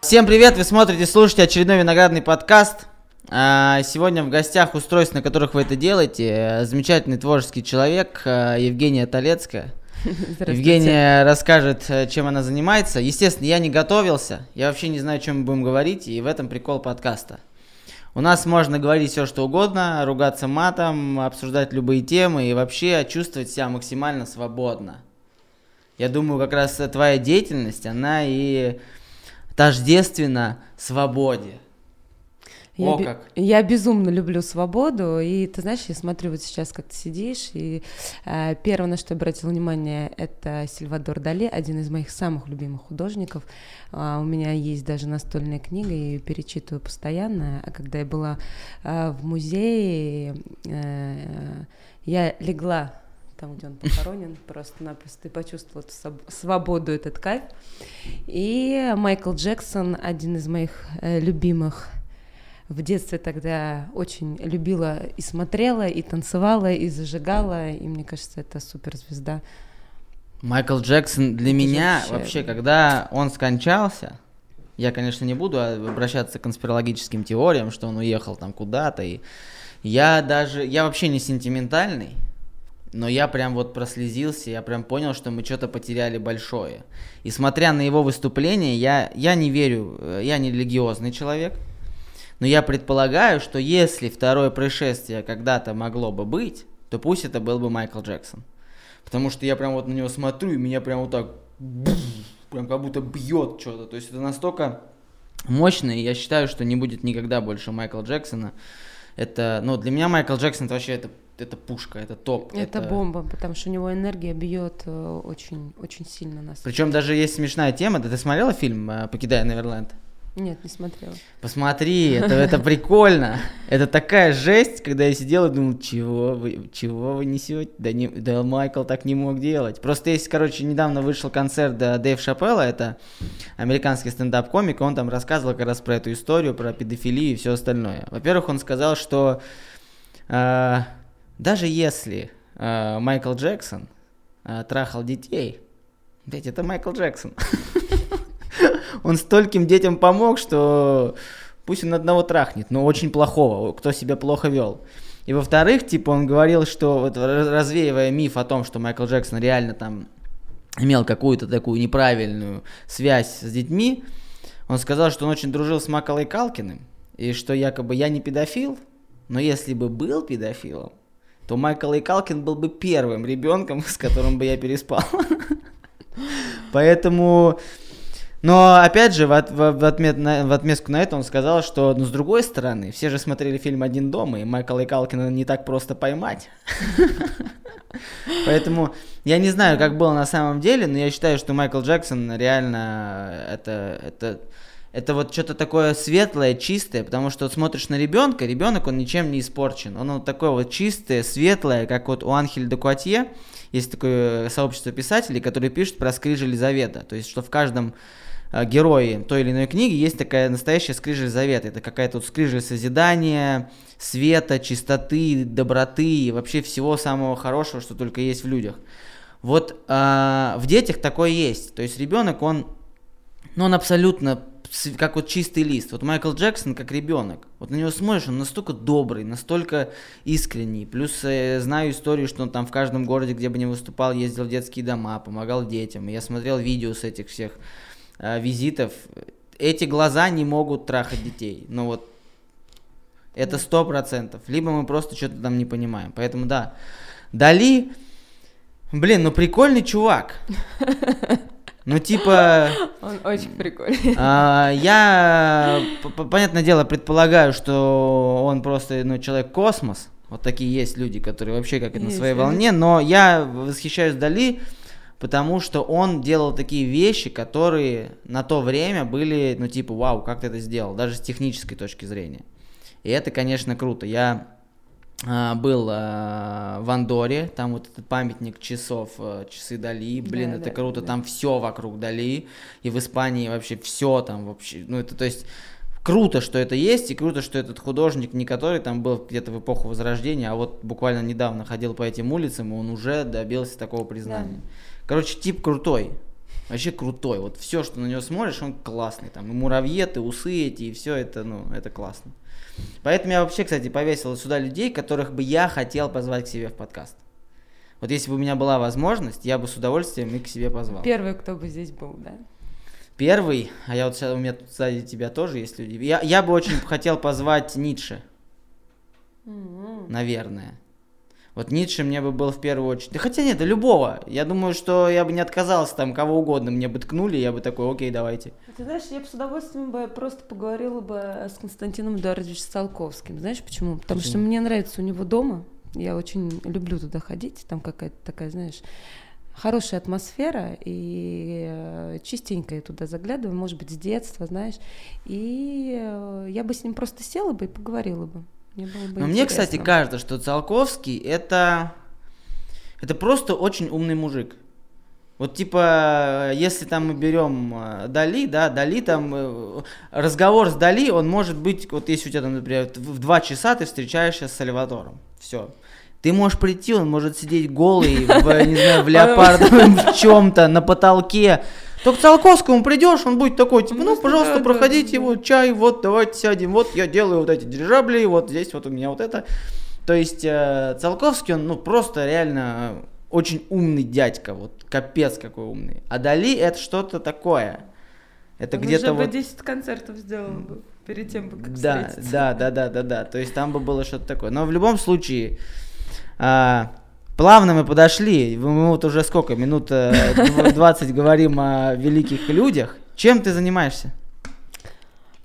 Всем привет, вы смотрите, слушаете очередной виноградный подкаст. А, сегодня в гостях устройств, на которых вы это делаете, замечательный творческий человек а, Евгения Толецкая. Евгения расскажет, э, чем она занимается. Естественно, я не готовился, я вообще не знаю, о чем мы будем говорить, и в этом прикол подкаста. У нас можно говорить все, что угодно, ругаться матом, обсуждать любые темы и вообще чувствовать себя максимально свободно. Я думаю, как раз твоя деятельность, она и тождественна свободе. Я, О, как. я безумно люблю свободу, и ты знаешь, я смотрю вот сейчас, как ты сидишь, и э, первое, на что я обратила внимание, это Сильвадор Дали, один из моих самых любимых художников. Uh, у меня есть даже настольная книга, я ее перечитываю постоянно. А когда я была uh, в музее, uh, я легла там, где он похоронен, просто-напросто и почувствовал эту свободу, этот кайф. И Майкл Джексон, один из моих э, любимых в детстве тогда очень любила и смотрела, и танцевала, и зажигала, и мне кажется, это суперзвезда. Майкл Джексон для это меня вообще, вообще, когда он скончался, я, конечно, не буду обращаться к конспирологическим теориям, что он уехал там куда-то, и я даже, я вообще не сентиментальный, но я прям вот прослезился, я прям понял, что мы что-то потеряли большое. И смотря на его выступление, я, я не верю, э, я не религиозный человек, но я предполагаю, что если второе происшествие когда-то могло бы быть, то пусть это был бы Майкл Джексон. Потому что я прям вот на него смотрю, и меня прям вот так, прям как будто бьет что-то. То есть это настолько мощно, и я считаю, что не будет никогда больше Майкла Джексона. Это, ну, для меня Майкл Джексон это вообще это это пушка, это топ. Это, это бомба, потому что у него энергия бьет э, очень, очень сильно нас. Причем даже есть смешная тема. Ты смотрела фильм э, «Покидая Неверленд»? Нет, не смотрела. Посмотри, это, это прикольно. Это такая жесть, когда я сидел и думал, чего вы, чего вы несете? Да, не, да Майкл так не мог делать. Просто есть, короче, недавно вышел концерт Дэйв Шапелла, это американский стендап-комик, он там рассказывал как раз про эту историю, про педофилию и все остальное. Во-первых, он сказал, что э, даже если э, Майкл Джексон э, трахал детей, ведь это Майкл Джексон. Он стольким детям помог, что пусть он одного трахнет, но очень плохого, кто себя плохо вел. И во-вторых, типа, он говорил, что вот развеивая миф о том, что Майкл Джексон реально там имел какую-то такую неправильную связь с детьми, он сказал, что он очень дружил с Макалой Калкиным, и что якобы я не педофил, но если бы был педофилом, то Майкл Икалкин был бы первым ребенком, с которым бы я переспал. Поэтому... Но, опять же, в, от, в, отмет, на, в отместку на это он сказал, что, ну, с другой стороны, все же смотрели фильм «Один дома», и Майкла Икалкина не так просто поймать. Поэтому я не знаю, как было на самом деле, но я считаю, что Майкл Джексон реально это, это это вот что-то такое светлое, чистое, потому что вот смотришь на ребенка, ребенок, он ничем не испорчен. Он вот такое вот чистое, светлое, как вот у Анхель де Куатье, есть такое сообщество писателей, которые пишут про скрижель завета. То есть, что в каждом э, герое той или иной книги есть такая настоящая скрижель завета. Это какая-то вот скрижель созидания, света, чистоты, доброты и вообще всего самого хорошего, что только есть в людях. Вот э, в детях такое есть. То есть ребенок, он, ну, он абсолютно как вот чистый лист. Вот Майкл Джексон как ребенок. Вот на него смотришь, он настолько добрый, настолько искренний. Плюс э, знаю историю, что он там в каждом городе, где бы ни выступал, ездил в детские дома, помогал детям. я смотрел видео с этих всех э, визитов. Эти глаза не могут трахать детей. Ну вот это сто процентов. Либо мы просто что-то там не понимаем. Поэтому да. Дали, блин, ну прикольный чувак. Ну, типа... Он очень прикольный. А, я, понятное дело, предполагаю, что он просто, ну, человек-космос. Вот такие есть люди, которые вообще как есть, на своей волне. Но я восхищаюсь Дали, потому что он делал такие вещи, которые на то время были, ну, типа, вау, как ты это сделал, даже с технической точки зрения. И это, конечно, круто. Я а, был а, в Андоре, там вот этот памятник часов, а, часы Дали, блин, да, это да, круто, да. там все вокруг Дали, и в Испании вообще все там вообще, ну это то есть круто, что это есть, и круто, что этот художник, не который там был где-то в эпоху Возрождения, а вот буквально недавно ходил по этим улицам, и он уже добился такого признания. Да. Короче, тип крутой. Вообще крутой. Вот все, что на него смотришь, он классный. Там и муравьеты, усы эти, и все это, ну, это классно. Поэтому я вообще, кстати, повесил сюда людей, которых бы я хотел позвать к себе в подкаст. Вот если бы у меня была возможность, я бы с удовольствием их к себе позвал. Первый, кто бы здесь был, да? Первый, а я вот сейчас, у меня тут сзади тебя тоже есть люди. Я, я бы очень хотел позвать Ницше. Наверное. Вот Ницше мне бы был в первую очередь. Да хотя нет, да любого. Я думаю, что я бы не отказался там кого угодно. Мне бы ткнули, я бы такой, окей, давайте. Ты знаешь, я бы с удовольствием бы просто поговорила бы с Константином Эдуардовичем Салковским. Знаешь почему? Потому почему? что мне нравится у него дома. Я очень люблю туда ходить. Там какая-то такая, знаешь, хорошая атмосфера, и э, частенько я туда заглядываю, может быть, с детства, знаешь, и э, я бы с ним просто села бы и поговорила бы. Мне было бы Но интересно. мне, кстати, кажется, что Циолковский это, это просто очень умный мужик. Вот типа, если там мы берем э, Дали, да, Дали там, разговор с Дали, он может быть, вот если у тебя там, например, в два часа ты встречаешься с Сальватором, все. Ты можешь прийти, он может сидеть голый, в, не знаю, в леопардовом в чем-то, на потолке. Только к Циолковскому придешь, он будет такой, типа, ну, пожалуйста, проходите, вот чай, вот, давайте сядем, вот я делаю вот эти дирижабли, вот здесь вот у меня вот это. То есть э, Циолковский, он, ну, просто реально очень умный дядька, вот, капец какой умный. А Дали это что-то такое. Это где-то вот... бы 10 концертов сделал бы перед тем, как да, встретиться. Да, да, да, да, да, то есть там бы было что-то такое. Но в любом случае, а, плавно мы подошли. Мы вот уже сколько? Минут 20 говорим о великих людях. Чем ты занимаешься?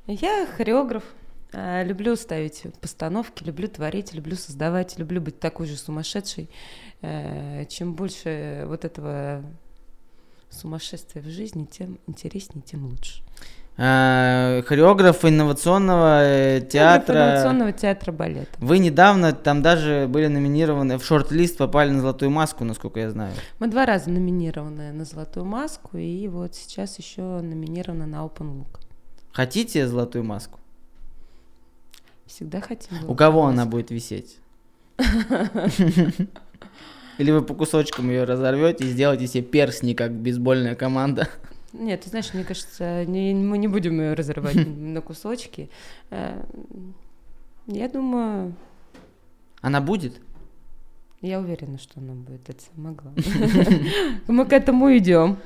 Я хореограф. А, люблю ставить постановки, люблю творить, люблю создавать, люблю быть такой же сумасшедшей. Э, чем больше вот этого сумасшествия в жизни, тем интереснее, тем лучше. Э, хореограф инновационного э, театра. инновационного театра балета. Вы недавно там даже были номинированы в шорт-лист, попали на «Золотую маску», насколько я знаю. Мы два раза номинированы на «Золотую маску», и вот сейчас еще номинированы на Open Look. Хотите «Золотую маску»? Всегда хотим. У кого маску. она будет висеть? Или вы по кусочкам ее разорвете и сделаете себе персни, как бейсбольная команда? Нет, ты знаешь, мне кажется, не, мы не будем ее разрывать на кусочки. Э, я думаю... Она будет? Я уверена, что она будет, это самое главное. Мы к этому идем.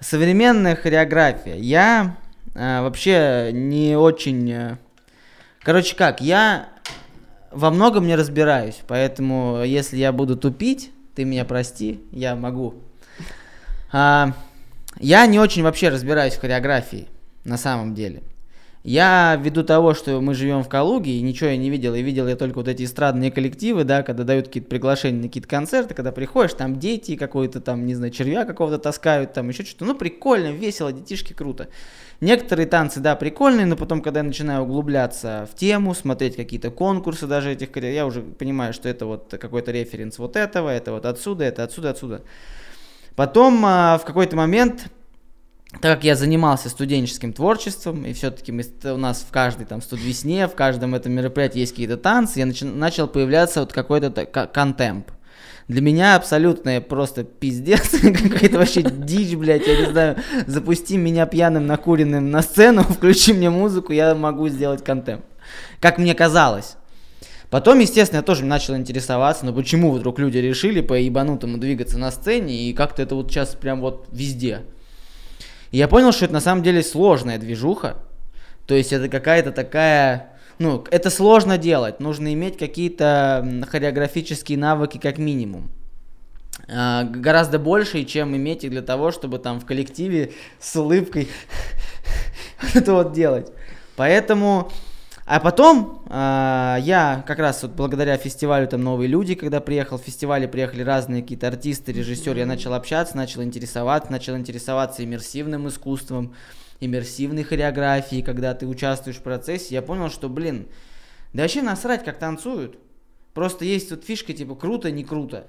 Современная хореография. Я э, вообще не очень... Э, короче как, я во многом не разбираюсь, поэтому если я буду тупить, ты меня прости, я могу. А, я не очень вообще разбираюсь в хореографии, на самом деле. Я ввиду того, что мы живем в Калуге, и ничего я не видел, и видел я только вот эти эстрадные коллективы, да, когда дают какие-то приглашения на какие-то концерты, когда приходишь, там дети какой-то там, не знаю, червя какого-то таскают, там еще что-то. Ну, прикольно, весело, детишки, круто. Некоторые танцы, да, прикольные, но потом, когда я начинаю углубляться в тему, смотреть какие-то конкурсы даже этих, я уже понимаю, что это вот какой-то референс вот этого, это вот отсюда, это отсюда, отсюда. Потом а, в какой-то момент так как я занимался студенческим творчеством, и все-таки у нас в каждой там студвесне, в каждом этом мероприятии есть какие-то танцы, я начи, начал появляться вот какой-то контемп. Для меня абсолютно просто пиздец, какая-то вообще дичь, блядь, я не знаю, запусти меня пьяным, накуренным на сцену, включи мне музыку, я могу сделать контемп. Как мне казалось. Потом, естественно, я тоже начал интересоваться, но почему вдруг люди решили по ебанутому двигаться на сцене, и как-то это вот сейчас прям вот везде. И я понял, что это на самом деле сложная движуха. То есть это какая-то такая... Ну, это сложно делать. Нужно иметь какие-то хореографические навыки как минимум. А, гораздо больше, чем иметь их для того, чтобы там в коллективе с улыбкой это вот делать. Поэтому а потом э, я как раз вот благодаря фестивалю там новые люди, когда приехал в фестивале, приехали разные какие-то артисты, режиссеры, я начал общаться, начал интересоваться, начал интересоваться иммерсивным искусством, иммерсивной хореографией, когда ты участвуешь в процессе, я понял, что, блин, да вообще насрать, как танцуют. Просто есть вот фишка, типа, круто, не круто.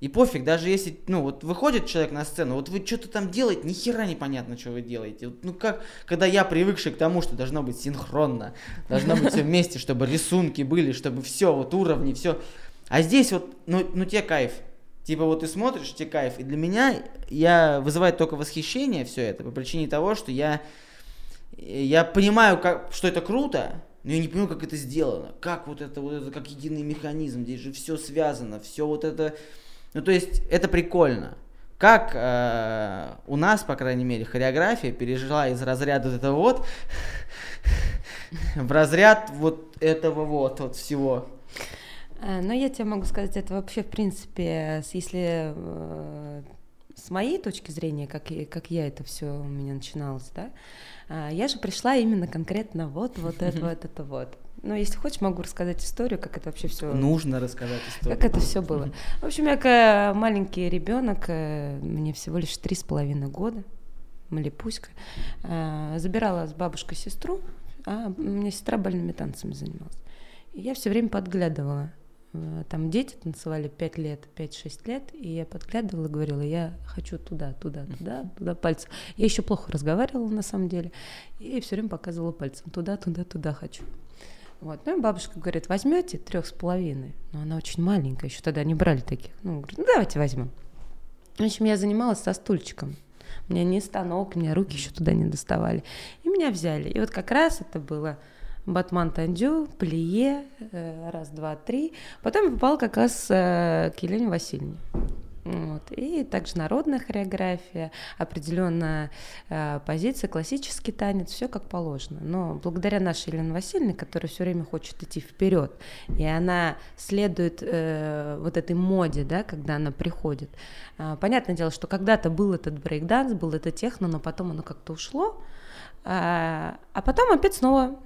И пофиг, даже если, ну, вот выходит человек на сцену, вот вы что-то там делаете, ни хера непонятно, что вы делаете. Вот, ну, как, когда я привыкший к тому, что должно быть синхронно, должно быть все вместе, чтобы рисунки были, чтобы все, вот уровни, все. А здесь вот, ну, ну тебе кайф. Типа вот ты смотришь, тебе кайф. И для меня я вызывает только восхищение все это по причине того, что я, я понимаю, как, что это круто, но я не понимаю, как это сделано. Как вот это, вот это, как единый механизм. Здесь же все связано, все вот это ну, то есть, это прикольно. Как э, у нас, по крайней мере, хореография пережила из разряда вот этого вот в разряд вот этого вот, вот всего. Э, ну, я тебе могу сказать, это вообще, в принципе, если э, с моей точки зрения, как, как я это все у меня начиналось, да, э, я же пришла именно конкретно вот, вот это, вот это вот. Но если хочешь, могу рассказать историю, как это вообще все. Нужно рассказать историю. Как это все было. В общем, я как маленький ребенок, э, мне всего лишь три с половиной года, Малипуська, э, забирала с бабушкой сестру, а у меня сестра больными танцами занималась. И я все время подглядывала. Э, там дети танцевали 5 лет, 5-6 лет, и я подглядывала говорила, я хочу туда, туда, туда, туда пальцем. Я еще плохо разговаривала на самом деле, и все время показывала пальцем, туда, туда, туда хочу. Вот. Ну и бабушка говорит, возьмете трех с половиной. Но она очень маленькая, еще тогда не брали таких. Ну, говорит, ну давайте возьмем. В общем, я занималась со стульчиком. У меня не станок, у меня руки еще туда не доставали. И меня взяли. И вот как раз это было Батман Тандю, Плие, э, раз, два, три. Потом я попала как раз э, к Елене Васильевне. Вот. И также народная хореография, определенная э, позиция, классический танец, все как положено. Но благодаря нашей Елене Васильевне, которая все время хочет идти вперед, и она следует э, вот этой моде, да, когда она приходит. Э, понятное дело, что когда-то был этот брейкданс, был это техно, но потом оно как-то ушло. Э, а потом опять снова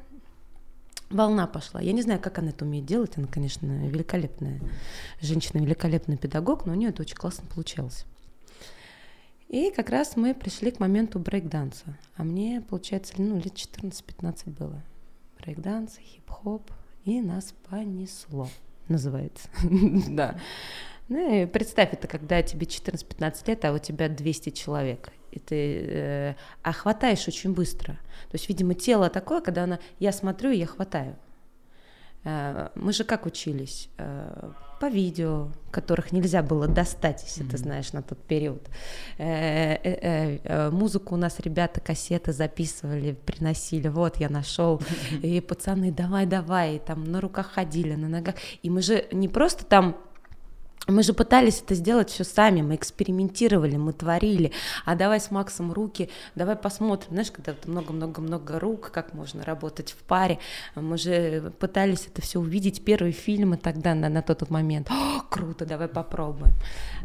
волна пошла. Я не знаю, как она это умеет делать. Она, конечно, великолепная женщина, великолепный педагог, но у нее это очень классно получалось. И как раз мы пришли к моменту брейк-данса. А мне, получается, ну, лет 14-15 было. Брейк-данс, хип-хоп. И нас понесло, называется. Да. Ну и представь, это когда тебе 14-15 лет, а у тебя 200 человек и ты э, а хватаешь очень быстро. То есть, видимо, тело такое, когда она, я смотрю, я хватаю. Э, мы же как учились? Э, по видео, которых нельзя было достать, если mm-hmm. ты знаешь, на тот период. Э, э, э, э, музыку у нас ребята кассеты записывали, приносили, вот я нашел, и пацаны, давай, давай, и там на руках ходили, на ногах. И мы же не просто там мы же пытались это сделать все сами, мы экспериментировали, мы творили. А давай с Максом руки, давай посмотрим, знаешь, когда много-много-много рук, как можно работать в паре. Мы же пытались это все увидеть, первые фильмы тогда на, на тот момент. О, круто, давай попробуем.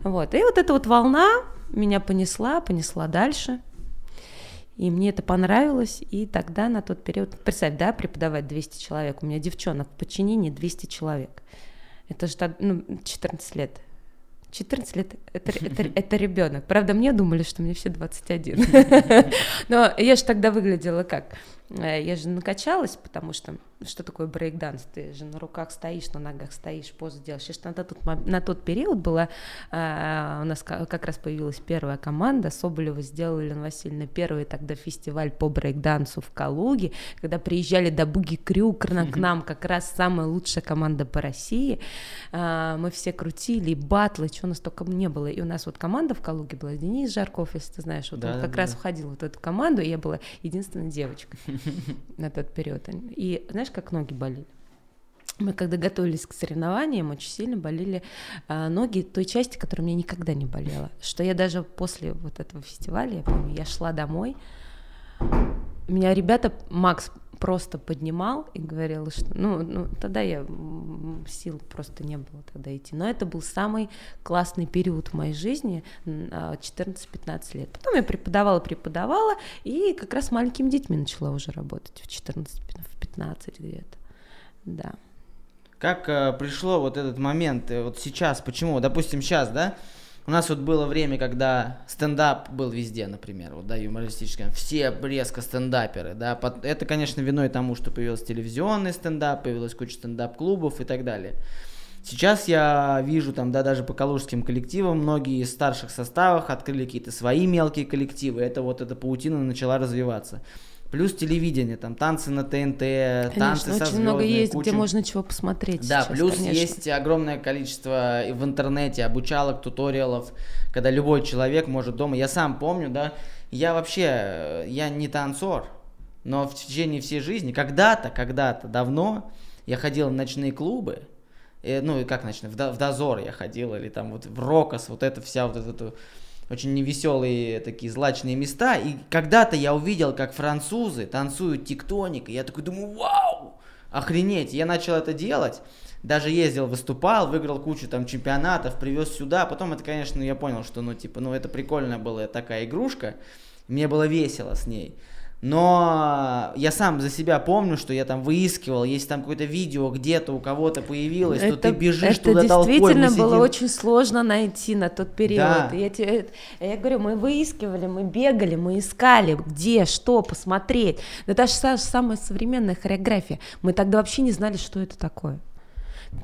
Вот. И вот эта вот волна меня понесла, понесла дальше. И мне это понравилось, и тогда на тот период, представь, да, преподавать 200 человек, у меня девчонок в подчинении 200 человек. Это же ну, 14 лет. 14 лет это, это, это ребенок. Правда, мне думали, что мне все 21. Но я же тогда выглядела как? Э, я же накачалась, потому что что такое брейкданс? Ты же на руках стоишь, на ногах стоишь, позу делаешь. И на тот, на тот период была, а, у нас как раз появилась первая команда, Соболева сделала Елена Васильевна первый тогда фестиваль по брейкдансу в Калуге, когда приезжали до Буги Крю к нам как раз самая лучшая команда по России. А, мы все крутили, батлы, чего у нас только не было. И у нас вот команда в Калуге была, Денис Жарков, если ты знаешь, вот да, он как да, раз да. входил в эту команду, и я была единственной девочкой на тот период. И знаешь, как ноги болели? Мы когда готовились к соревнованиям, очень сильно болели э, ноги той части, которая меня никогда не болела. Что я даже после вот этого фестиваля, я помню, я шла домой, меня ребята, Макс просто поднимал и говорил, что, ну, ну, тогда я сил просто не было тогда идти, но это был самый классный период в моей жизни, 14-15 а, лет. Потом я преподавала, преподавала, и как раз с маленькими детьми начала уже работать в 14, в 15 где-то, да. Как э, пришло вот этот момент, э, вот сейчас, почему, допустим, сейчас, да, у нас вот было время, когда стендап был везде, например, вот, да, юмористическое. Все резко стендаперы, да. Это, конечно, виной тому, что появился телевизионный стендап, появилась куча стендап-клубов и так далее. Сейчас я вижу там, да, даже по калужским коллективам, многие из старших составах открыли какие-то свои мелкие коллективы. Это вот эта паутина начала развиваться. Плюс телевидение, там танцы на ТНТ, конечно, танцы очень со много есть, куча... где можно чего посмотреть. Да, сейчас, плюс конечно. есть огромное количество в интернете обучалок, туториалов, когда любой человек может дома. Я сам помню, да, я вообще, я не танцор, но в течение всей жизни, когда-то, когда-то, давно, я ходил в ночные клубы, и, ну и как ночные, в, в дозор я ходил, или там вот в Рокос, вот это вся вот эта очень невеселые такие злачные места. И когда-то я увидел, как французы танцуют тектоник, и я такой думаю, вау, охренеть. Я начал это делать, даже ездил, выступал, выиграл кучу там чемпионатов, привез сюда. Потом это, конечно, я понял, что, ну, типа, ну, это прикольная была такая игрушка. Мне было весело с ней. Но я сам за себя помню, что я там выискивал, если там какое-то видео где-то у кого-то появилось, это, то ты бежишь это туда толпой. Это действительно было очень сложно найти на тот период. Да. Я, тебе, я говорю, мы выискивали, мы бегали, мы искали, где, что посмотреть. Да даже самая современная хореография. Мы тогда вообще не знали, что это такое.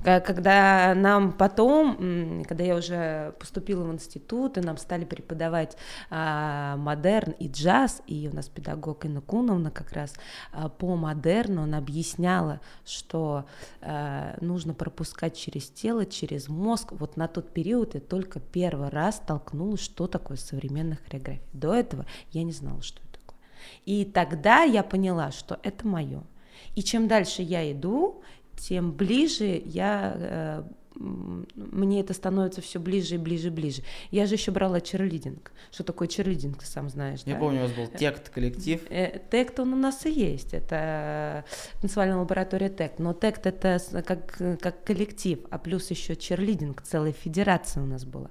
Когда нам потом, когда я уже поступила в институт, и нам стали преподавать а, модерн и джаз, и у нас педагог Инна Куновна как раз а, по модерну, она объясняла, что а, нужно пропускать через тело, через мозг. Вот на тот период я только первый раз столкнулась, что такое современная хореография. До этого я не знала, что это такое. И тогда я поняла, что это мое. И чем дальше я иду, тем ближе я э, мне это становится все ближе и ближе и ближе. Я же еще брала черлидинг. Что такое черлидинг, ты сам знаешь, Я да? помню, у вас был тект коллектив. Э, тект он у нас и есть. Это танцевальная лаборатория тект. Но тект это как, как коллектив, а плюс еще черлидинг, целая федерация у нас была.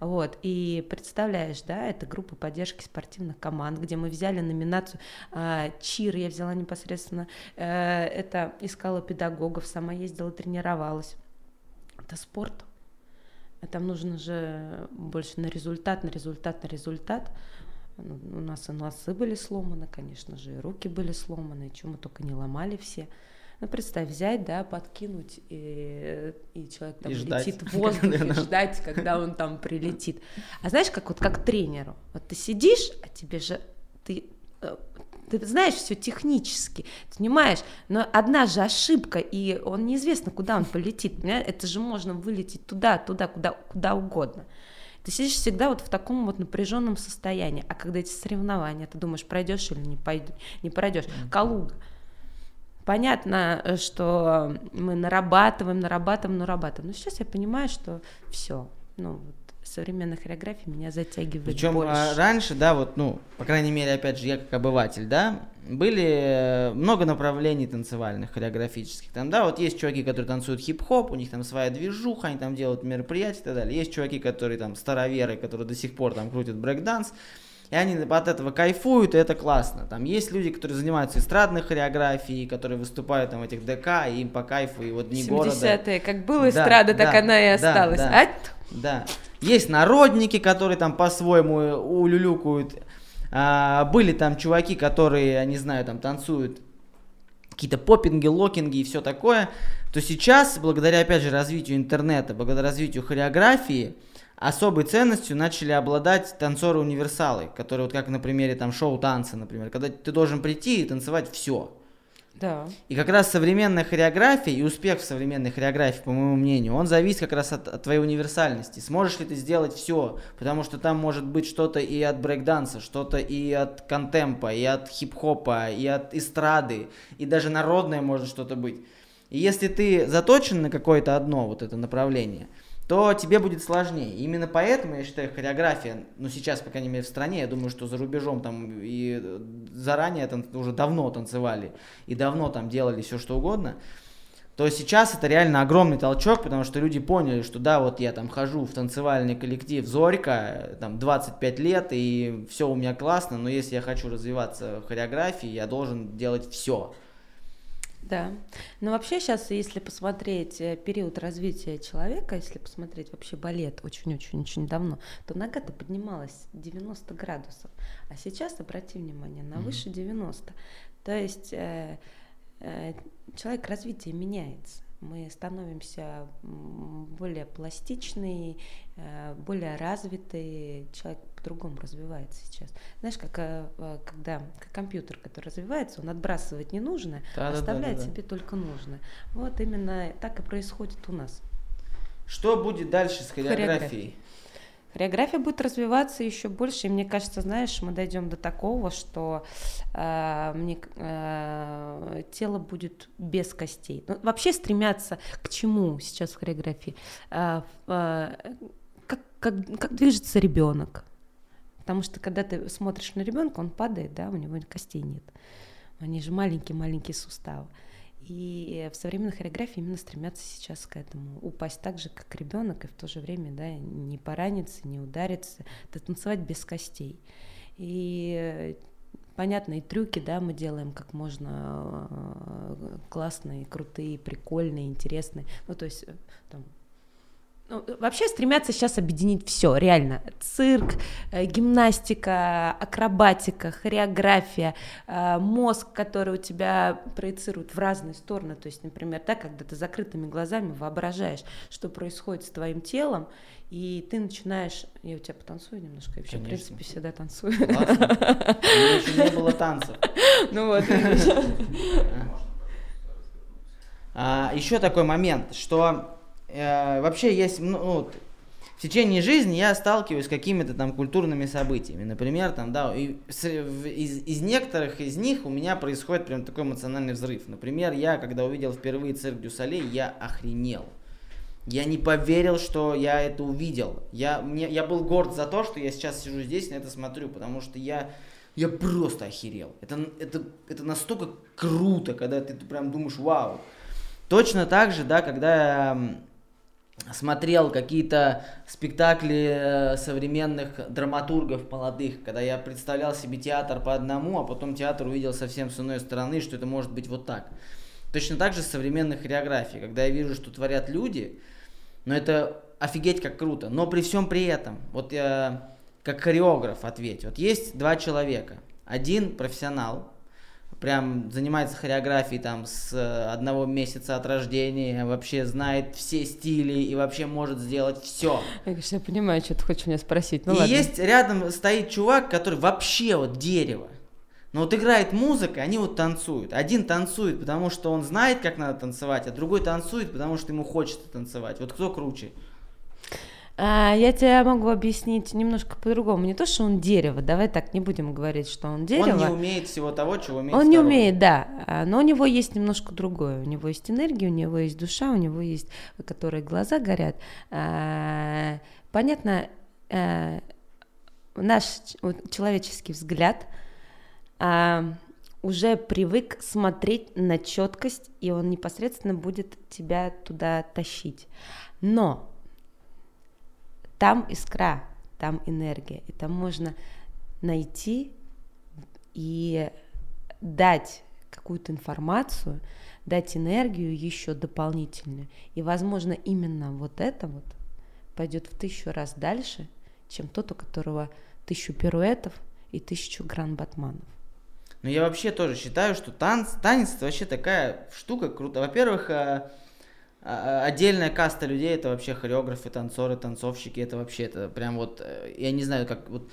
Вот. И представляешь, да, это группа поддержки спортивных команд, где мы взяли номинацию э, ЧИР, я взяла непосредственно, э, это искала педагогов, сама ездила, тренировалась это спорт. А там нужно же больше на результат, на результат, на результат. Ну, у нас и носы были сломаны, конечно же, и руки были сломаны, и чем мы только не ломали все. Ну, представь, взять, да, подкинуть, и, и человек там и летит в воздухе, и ждать, когда он там прилетит. А знаешь, как вот как тренеру, вот ты сидишь, а тебе же, ты э, ты знаешь все технически, понимаешь, но одна же ошибка, и он неизвестно, куда он полетит, это же можно вылететь туда, туда, куда, куда угодно. Ты сидишь всегда вот в таком вот напряженном состоянии, а когда эти соревнования, ты думаешь, пройдешь или не, пойду, не пройдешь. Калуга. Понятно, что мы нарабатываем, нарабатываем, нарабатываем. Но сейчас я понимаю, что все, ну, современной хореографии меня затягивает Причем больше. А, раньше, да, вот, ну, по крайней мере, опять же, я как обыватель, да, были э, много направлений танцевальных, хореографических. Там, да, вот есть чуваки, которые танцуют хип-хоп, у них там своя движуха, они там делают мероприятия и так далее. Есть чуваки, которые там староверы, которые до сих пор там крутят брейк-данс. И они от этого кайфуют, и это классно. Там есть люди, которые занимаются эстрадной хореографией, которые выступают там в этих ДК, и им по кайфу, и вот не города. 70-е, как была эстрада, да, так да, она и осталась. Да, да, да. Есть народники, которые там по-своему улюлюкают. А, были там чуваки, которые, не знаю, там танцуют какие-то попинги, локинги и все такое, то сейчас, благодаря, опять же, развитию интернета, благодаря развитию хореографии, особой ценностью начали обладать танцоры-универсалы, которые вот как на примере там шоу-танца, например, когда ты должен прийти и танцевать все. Да. И как раз современная хореография и успех в современной хореографии, по моему мнению, он зависит как раз от, от твоей универсальности. Сможешь ли ты сделать все, потому что там может быть что-то и от брейкданса, что-то и от контемпа, и от хип-хопа, и от эстрады, и даже народное может что-то быть. И если ты заточен на какое-то одно вот это направление – то тебе будет сложнее. Именно поэтому, я считаю, хореография, ну сейчас, по крайней мере, в стране, я думаю, что за рубежом там и заранее там уже давно танцевали, и давно там делали все что угодно, то сейчас это реально огромный толчок, потому что люди поняли, что да, вот я там хожу в танцевальный коллектив Зорька, там 25 лет, и все у меня классно, но если я хочу развиваться в хореографии, я должен делать все. Да. Но вообще сейчас, если посмотреть э, период развития человека, если посмотреть вообще балет очень-очень-очень давно, то нога-то поднималась 90 градусов. А сейчас, обрати внимание, на выше 90. То есть э, э, человек развитие меняется. Мы становимся более пластичные, э, более развитые, человек по-другому развивается сейчас. Знаешь, как э, когда как компьютер, который развивается, он отбрасывает ненужное, да, оставляет да, да, да, себе только нужное. Вот именно так и происходит у нас. Что будет дальше с хореографией? Хореография будет развиваться еще больше, и мне кажется, знаешь, мы дойдем до такого, что э, мне э, тело будет без костей. Ну, вообще стремятся к чему сейчас в хореографии? Э, э, как, как, как движется ребенок? Потому что когда ты смотришь на ребенка, он падает, да, у него костей нет. Они же маленькие-маленькие суставы. И в современной хореографии именно стремятся сейчас к этому. Упасть так же, как ребенок, и в то же время да, не пораниться, не удариться, танцевать без костей. И понятные трюки, да, мы делаем как можно э, классные, крутые, прикольные, интересные. Ну, то есть э, там, ну, вообще стремятся сейчас объединить все, реально. Цирк, э, гимнастика, акробатика, хореография, э, мозг, который у тебя проецирует в разные стороны. То есть, например, да, когда ты закрытыми глазами воображаешь, что происходит с твоим телом, и ты начинаешь... Я у тебя потанцую немножко, я вообще, Конечно. в принципе, всегда танцую. Классно. Еще не было танцев. Ну вот, а, Еще такой момент, что э, вообще есть, ну, ну в течение жизни я сталкиваюсь с какими-то там культурными событиями. Например, там, да, из, из некоторых из них у меня происходит прям такой эмоциональный взрыв. Например, я, когда увидел впервые цирк Дюсалей, я охренел. Я не поверил, что я это увидел. Я, мне, я был горд за то, что я сейчас сижу здесь на это смотрю, потому что я, я просто охерел. Это, это, это настолько круто, когда ты, ты прям думаешь, вау. Точно так же, да, когда смотрел какие-то спектакли э, современных драматургов молодых, когда я представлял себе театр по одному, а потом театр увидел совсем с иной стороны, что это может быть вот так. Точно так же современной хореографией, когда я вижу, что творят люди, но это офигеть как круто. Но при всем при этом, вот я как хореограф ответь, вот есть два человека. Один профессионал, прям занимается хореографией там с э, одного месяца от рождения, вообще знает все стили и вообще может сделать все. Я, конечно, понимаю, что ты хочешь меня спросить. Ну, и ладно. есть рядом стоит чувак, который вообще вот дерево. Но вот играет музыка, они вот танцуют. Один танцует, потому что он знает, как надо танцевать, а другой танцует, потому что ему хочется танцевать. Вот кто круче? А, я тебе могу объяснить немножко по-другому. Не то, что он дерево, давай так не будем говорить, что он дерево. Он не умеет всего того, чего умеет Он второй. не умеет, да, а, но у него есть немножко другое. У него есть энергия, у него есть душа, у него есть, которые глаза горят. А, понятно, наш человеческий взгляд уже привык смотреть на четкость, и он непосредственно будет тебя туда тащить. Но там искра, там энергия, и там можно найти и дать какую-то информацию, дать энергию еще дополнительную. И, возможно, именно вот это вот пойдет в тысячу раз дальше, чем тот, у которого тысячу пируэтов и тысячу гран-батманов. Ну, я вообще тоже считаю, что танц, танец это вообще такая штука круто. Во-первых, э, отдельная каста людей это вообще хореографы, танцоры, танцовщики, это вообще это прям вот, э, я не знаю, как вот,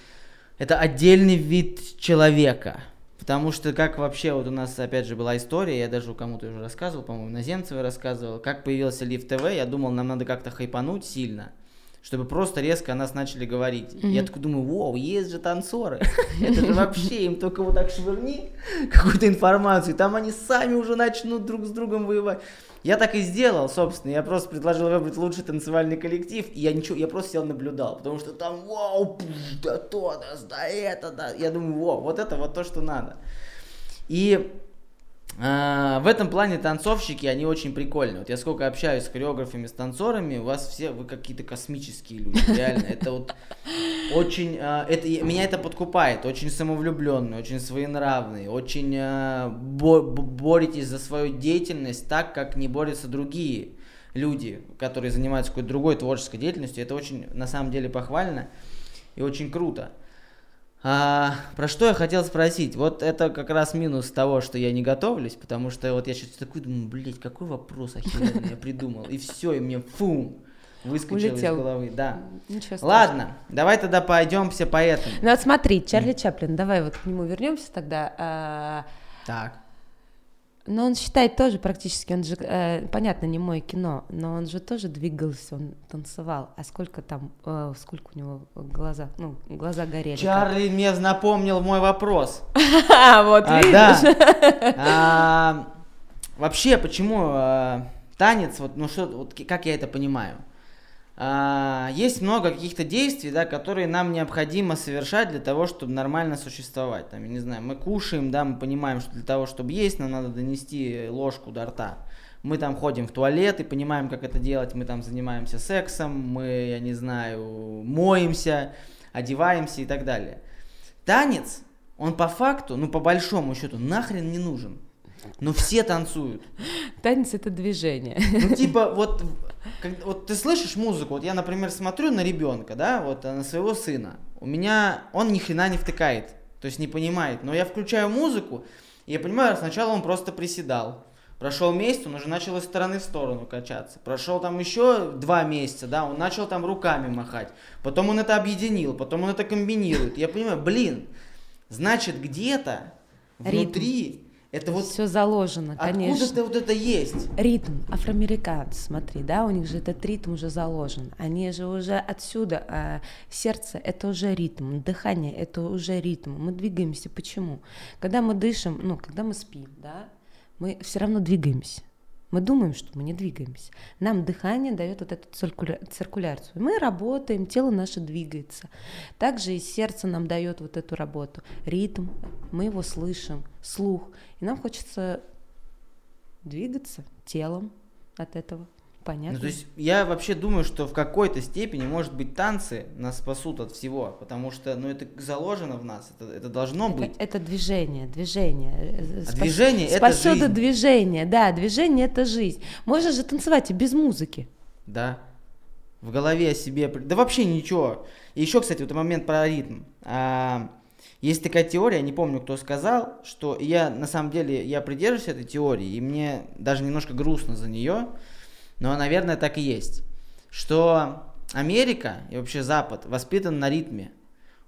это отдельный вид человека. Потому что как вообще, вот у нас опять же была история, я даже кому-то уже рассказывал, по-моему, на Земцевой рассказывал, как появился Лив ТВ, я думал, нам надо как-то хайпануть сильно чтобы просто резко о нас начали говорить. Mm-hmm. Я такой думаю, вау, есть же танцоры. Это же вообще им только вот так швырни какую-то информацию, там они сами уже начнут друг с другом воевать. Я так и сделал, собственно. Я просто предложил выбрать лучший танцевальный коллектив, и я ничего, я просто сел наблюдал, потому что там, вау, да то, да, да это, да. Я думаю, вау, вот это вот то, что надо. И а, в этом плане танцовщики, они очень прикольные. Вот я сколько общаюсь с хореографами, с танцорами, у вас все, вы какие-то космические люди, реально. Это вот очень, а, это, меня это подкупает, очень самовлюбленный, очень своенравный, очень а, бо, боретесь за свою деятельность так, как не борются другие люди, которые занимаются какой-то другой творческой деятельностью. Это очень, на самом деле, похвально и очень круто. А, про что я хотел спросить? Вот это как раз минус того, что я не готовлюсь, потому что вот я сейчас такой думаю, блядь, какой вопрос охеренный я придумал. И все, и мне фу, выскочил Улетел. из головы. Да. Ладно, давай тогда пойдемся по этому. Ну вот смотри, Чарли Чаплин, давай вот к нему вернемся тогда. А, так. Но он считает тоже практически, он же, э, понятно, не мой кино, но он же тоже двигался, он танцевал. А сколько там, э, сколько у него глаза, ну, глаза горели. Чарли как? мне напомнил мой вопрос. Вот, а, видишь? А, вообще, почему э, танец, вот, ну что, вот как я это понимаю? А, есть много каких-то действий, да, которые нам необходимо совершать для того, чтобы нормально существовать. Там, я не знаю, мы кушаем, да, мы понимаем, что для того, чтобы есть, нам надо донести ложку до рта. Мы там ходим в туалет и понимаем, как это делать, мы там занимаемся сексом, мы, я не знаю, моемся, одеваемся и так далее. Танец, он по факту, ну по большому счету, нахрен не нужен. Но все танцуют. Танец это движение. Ну, типа, вот как, вот ты слышишь музыку, вот я, например, смотрю на ребенка, да, вот на своего сына, у меня, он ни хрена не втыкает, то есть не понимает, но я включаю музыку, и я понимаю, сначала он просто приседал, Прошел месяц, он уже начал из стороны в сторону качаться. Прошел там еще два месяца, да, он начал там руками махать. Потом он это объединил, потом он это комбинирует. Я понимаю, блин, значит где-то внутри это вот все заложено, конечно. Откуда-то вот это есть. Ритм, афроамериканцы, смотри, да, у них же этот ритм уже заложен. Они же уже отсюда, а сердце это уже ритм, дыхание это уже ритм. Мы двигаемся. Почему? Когда мы дышим, ну, когда мы спим, да, мы все равно двигаемся. Мы думаем, что мы не двигаемся. Нам дыхание дает вот эту циркуляцию. Мы работаем, тело наше двигается. Также и сердце нам дает вот эту работу. Ритм, мы его слышим, слух. И нам хочется двигаться телом от этого. Понятно. Ну, то есть я вообще думаю, что в какой-то степени, может быть, танцы нас спасут от всего, потому что, ну, это заложено в нас, это, это должно быть. Это, движение, движение. Э, а Спас, движение это жизнь. это движение, да, движение это жизнь. Можно же танцевать и без музыки. Да. В голове о себе, да вообще ничего. И еще, кстати, вот момент про ритм. А, есть такая теория, не помню, кто сказал, что я, на самом деле, я придерживаюсь этой теории, и мне даже немножко грустно за нее, но, наверное, так и есть, что Америка и вообще Запад воспитан на ритме.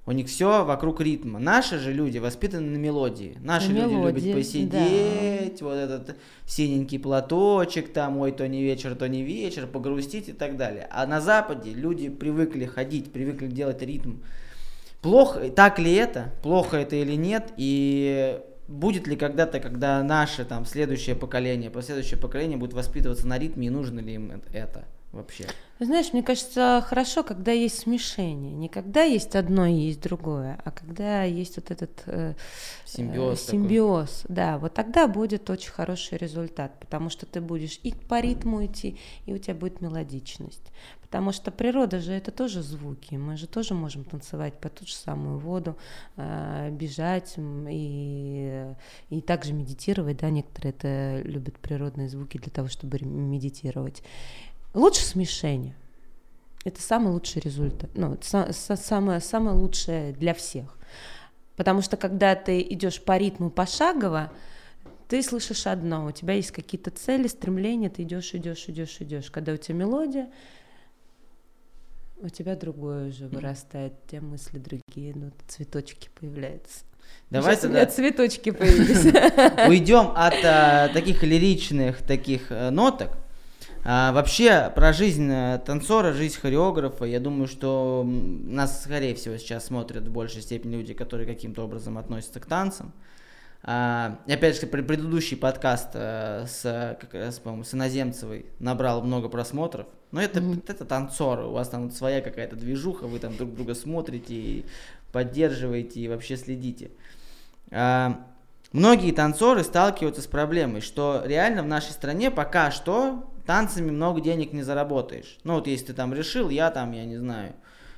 У них все вокруг ритма. Наши же люди воспитаны на мелодии. Наши на люди мелодии, любят посидеть, да. вот этот синенький платочек, там, ой, то не вечер, то не вечер, погрустить и так далее. А на Западе люди привыкли ходить, привыкли делать ритм. Плохо, так ли это, плохо это или нет, и будет ли когда-то, когда наше там следующее поколение, последующее поколение будет воспитываться на ритме, и нужно ли им это вообще? Знаешь, мне кажется, хорошо, когда есть смешение. Не когда есть одно и есть другое, а когда есть вот этот э, симбиоз. Э, симбиоз, такой. да. Вот тогда будет очень хороший результат, потому что ты будешь и по ритму идти, и у тебя будет мелодичность. Потому что природа же это тоже звуки. Мы же тоже можем танцевать по ту же самую воду, э, бежать и, и также медитировать. Да, некоторые это любят природные звуки для того, чтобы медитировать. Лучше смешение. Это самый лучший результат. Ну, самое, самое лучшее для всех. Потому что когда ты идешь по ритму пошагово, ты слышишь одно, у тебя есть какие-то цели, стремления, ты идешь, идешь, идешь, идешь. Когда у тебя мелодия, у тебя другое уже вырастает, у тебя мысли другие, ну, цветочки появляются. Давай Сейчас тогда... у меня цветочки появились. Уйдем от а, таких лиричных таких а, ноток. А, вообще, про жизнь э, танцора, жизнь хореографа, я думаю, что нас, скорее всего, сейчас смотрят в большей степени люди, которые каким-то образом относятся к танцам. А, и опять же, предыдущий подкаст а, с, как раз, по-моему, с Иноземцевой набрал много просмотров. Но это, mm-hmm. это танцоры, у вас там своя какая-то движуха, вы там друг друга смотрите и поддерживаете и вообще следите. А, многие танцоры сталкиваются с проблемой, что реально в нашей стране пока что танцами много денег не заработаешь. Ну вот если ты там решил, я там, я не знаю,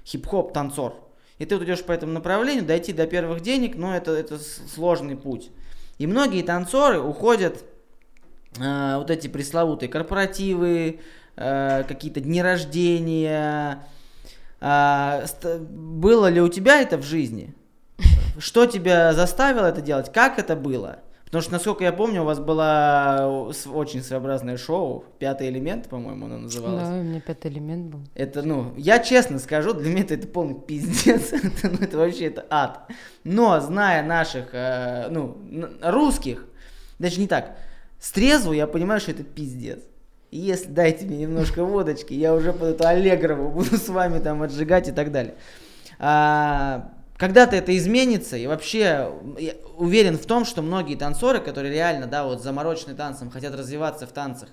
хип-хоп танцор. И ты вот идешь по этому направлению, дойти до первых денег, но это, это сложный путь. И многие танцоры уходят э, вот эти пресловутые корпоративы, э, какие-то дни рождения. Э, было ли у тебя это в жизни? что тебя заставило это делать? Как это было? Потому что, насколько я помню, у вас было очень своеобразное шоу, «Пятый элемент», по-моему, оно называлось. Да, у меня «Пятый элемент» был. Это, ну, я честно скажу, для меня это, это полный пиздец, это, ну, это вообще это ад. Но, зная наших, э, ну, русских, даже не так, с трезву я понимаю, что это пиздец. Если дайте мне немножко водочки, я уже под эту Аллегрову буду с вами там отжигать и так далее. А, когда-то это изменится, и вообще я уверен в том, что многие танцоры, которые реально, да, вот заморочены танцем, хотят развиваться в танцах,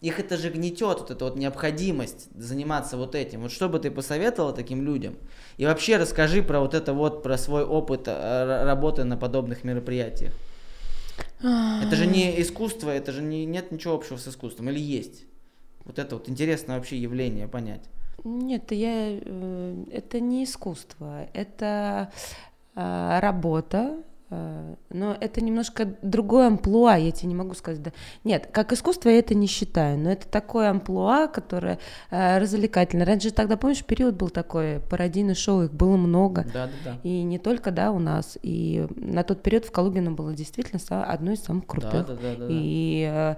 их это же гнетет, вот эта вот необходимость заниматься вот этим. Вот что бы ты посоветовала таким людям? И вообще расскажи про вот это вот, про свой опыт э, работы на подобных мероприятиях. Это же не искусство, это же не, нет ничего общего с искусством, или есть? Вот это вот интересное вообще явление понять. Нет, я, э, это не искусство, это а, работа, а, но это немножко другое амплуа, я тебе не могу сказать. Да. Нет, как искусство я это не считаю, но это такое амплуа, которое э, развлекательно. Раньше тогда, помнишь, период был такой, пародийных шоу, их было много. Да, да, да. И не только, да, у нас. И на тот период в Калугино было действительно одно из самых крутых. Да, да, да, да, и, э,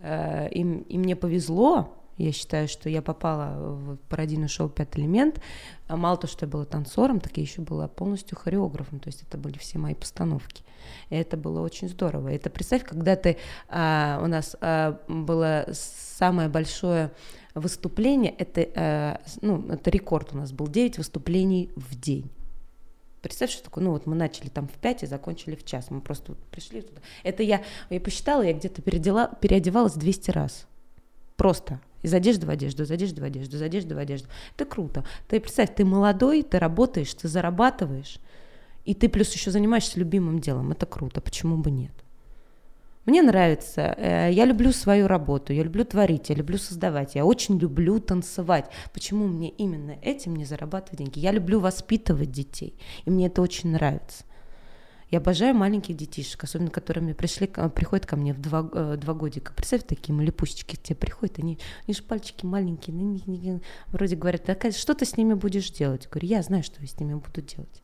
э, и, и мне повезло, я считаю, что я попала в пародийное шоу «Пятый элемент». А мало того, что я была танцором, так я еще была полностью хореографом. То есть это были все мои постановки. И это было очень здорово. Это представь, когда ты... А, у нас а, было самое большое выступление, это, а, ну, это рекорд у нас был, 9 выступлений в день. Представь, что такое, ну вот мы начали там в 5 и закончили в час, мы просто вот пришли туда. Это я, я посчитала, я где-то переодевалась 200 раз. Просто из одежды в одежду, из одежды в одежду, из одежды в одежду. Это круто. Ты представь, ты молодой, ты работаешь, ты зарабатываешь, и ты плюс еще занимаешься любимым делом. Это круто. Почему бы нет? Мне нравится, э, я люблю свою работу, я люблю творить, я люблю создавать, я очень люблю танцевать. Почему мне именно этим не зарабатывать деньги? Я люблю воспитывать детей, и мне это очень нравится. Я обожаю маленьких детишек, особенно которыми пришли, приходят ко мне в два, э, два годика. Представь, такие малипусечки к тебе приходят, они, они же пальчики маленькие, они, они, вроде говорят, да, что ты с ними будешь делать? Я говорю, я знаю, что я с ними буду делать.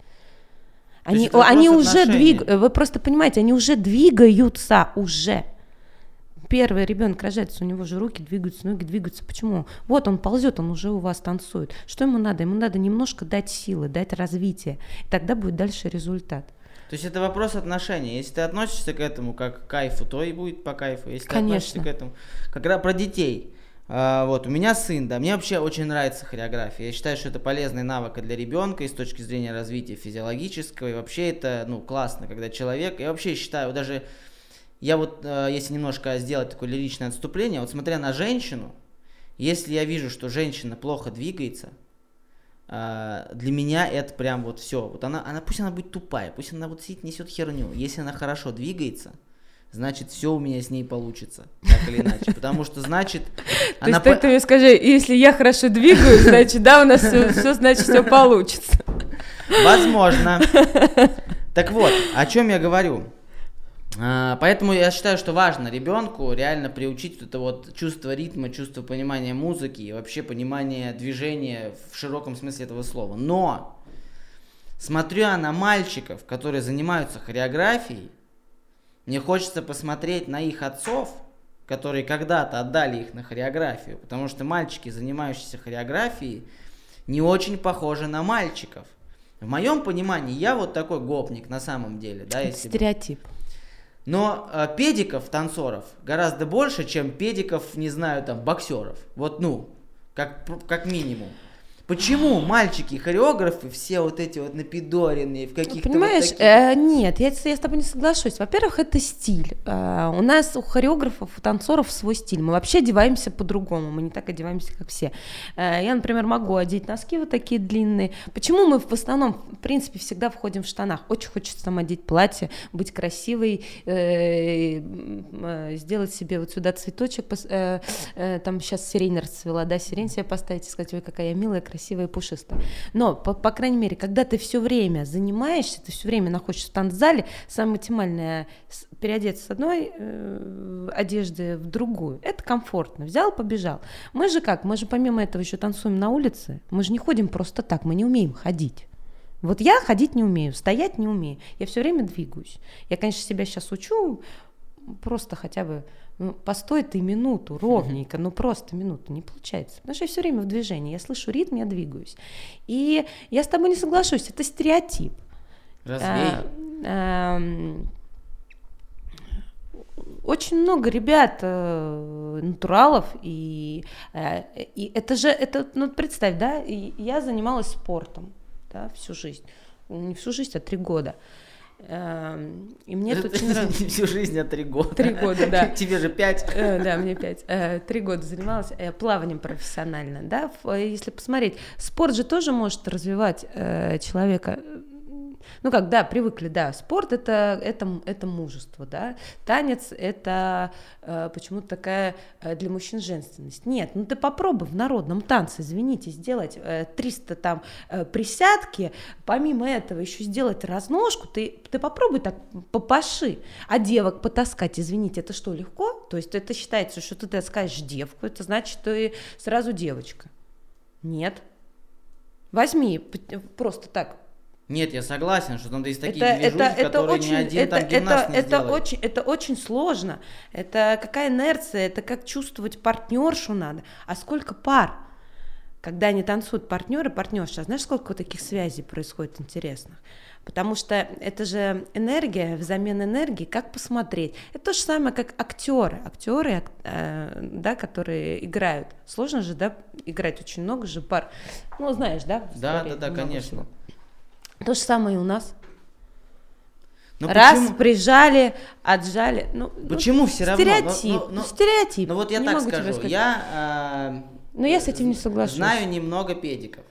Они, они уже двигаются, вы просто понимаете, они уже двигаются, уже. Первый ребенок рождается, у него же руки двигаются, ноги двигаются. Почему? Вот он ползет, он уже у вас танцует. Что ему надо? Ему надо немножко дать силы, дать развитие. И тогда будет дальше результат. То есть это вопрос отношения. Если ты относишься к этому как к кайфу, то и будет по кайфу. Если Конечно. ты относишься к этому... Как раз про детей. А, вот, у меня сын, да, мне вообще очень нравится хореография. Я считаю, что это полезный навык для ребенка и с точки зрения развития физиологического. И вообще это, ну, классно, когда человек... Я вообще считаю, даже... Я вот, э, если немножко сделать такое лиричное отступление, вот смотря на женщину, если я вижу, что женщина плохо двигается, для меня это прям вот все. Вот она, она, пусть она будет тупая, пусть она вот сидит, несет херню. Если она хорошо двигается, значит, все у меня с ней получится, так или иначе. Потому что, значит... То есть, ты мне скажи, если я хорошо двигаюсь, значит, да, у нас все, значит, все получится. Возможно. Так вот, о чем я говорю. А, поэтому я считаю, что важно ребенку реально приучить это вот чувство ритма, чувство понимания музыки и вообще понимание движения в широком смысле этого слова. Но, смотря на мальчиков, которые занимаются хореографией, мне хочется посмотреть на их отцов, которые когда-то отдали их на хореографию, потому что мальчики, занимающиеся хореографией, не очень похожи на мальчиков. В моем понимании я вот такой гопник на самом деле, да, если стереотип. Бы. Но э, педиков, танцоров, гораздо больше, чем педиков, не знаю, там, боксеров. Вот, ну, как, как минимум. Почему мальчики, хореографы, все вот эти вот напидоренные в каких-то Понимаешь, вот таких... э, нет, я, я с тобой не соглашусь. Во-первых, это стиль. Э, у нас у хореографов, у танцоров свой стиль. Мы вообще одеваемся по-другому, мы не так одеваемся, как все. Э, я, например, могу одеть носки вот такие длинные. Почему мы в основном, в принципе, всегда входим в штанах? Очень хочется там одеть платье, быть красивой, э, э, сделать себе вот сюда цветочек, э, э, там сейчас сирень расцвела, да, сирень себе поставить и сказать, ой, какая я милая, красивая красивая и пушистая. Но, по, по крайней мере, когда ты все время занимаешься, ты все время находишься в танцзале, самое оптимальное переодеться с одной э, одежды в другую. Это комфортно. Взял, побежал. Мы же как? Мы же помимо этого еще танцуем на улице. Мы же не ходим просто так, мы не умеем ходить. Вот я ходить не умею, стоять не умею. Я все время двигаюсь. Я, конечно, себя сейчас учу, просто хотя бы ну, постой ты минуту ровненько, ну просто минуту, не получается. Потому что я все время в движении, я слышу ритм, я двигаюсь. И я с тобой не соглашусь, это стереотип. Развей. А, а, очень много ребят э, натуралов и, э, и это же это ну представь да я занималась спортом да всю жизнь не всю жизнь а три года и мне это очень нравится. Всю жизнь, а три года. Три года, да. Тебе же пять. Э, да, мне пять. Э, три года занималась э, плаванием профессионально, да. Если посмотреть, спорт же тоже может развивать человека ну как, да, привыкли, да, спорт это, это, это мужество, да, танец это э, почему-то такая э, для мужчин женственность. Нет, ну ты попробуй в народном танце, извините, сделать э, 300 там э, присядки, помимо этого еще сделать разножку, ты, ты попробуй так попаши, а девок потаскать, извините, это что, легко? То есть это считается, что ты таскаешь девку, это значит, ты сразу девочка. Нет. Возьми, просто так, нет, я согласен, что там есть такие это, движухи, это, это которые очень, ни один это, там гимнаст это, не это очень, это очень сложно. Это какая инерция, это как чувствовать партнершу надо. А сколько пар? Когда они танцуют партнеры, партнерша, знаешь, сколько таких связей происходит интересных? Потому что это же энергия, взамен энергии, как посмотреть. Это то же самое, как актеры. Актеры, э, да, которые играют. Сложно же, да, играть очень много же пар. Ну, знаешь, да? Да, да, да, конечно. Всего. То же самое и у нас. Но ну, Раз почему? прижали, отжали. Ну, ну почему ну, все равно? Стереотип. Но, но, но, стереотип. Ну вот я не так скажу. Я. Э, но я с этим не соглашусь. Знаю немного педиков.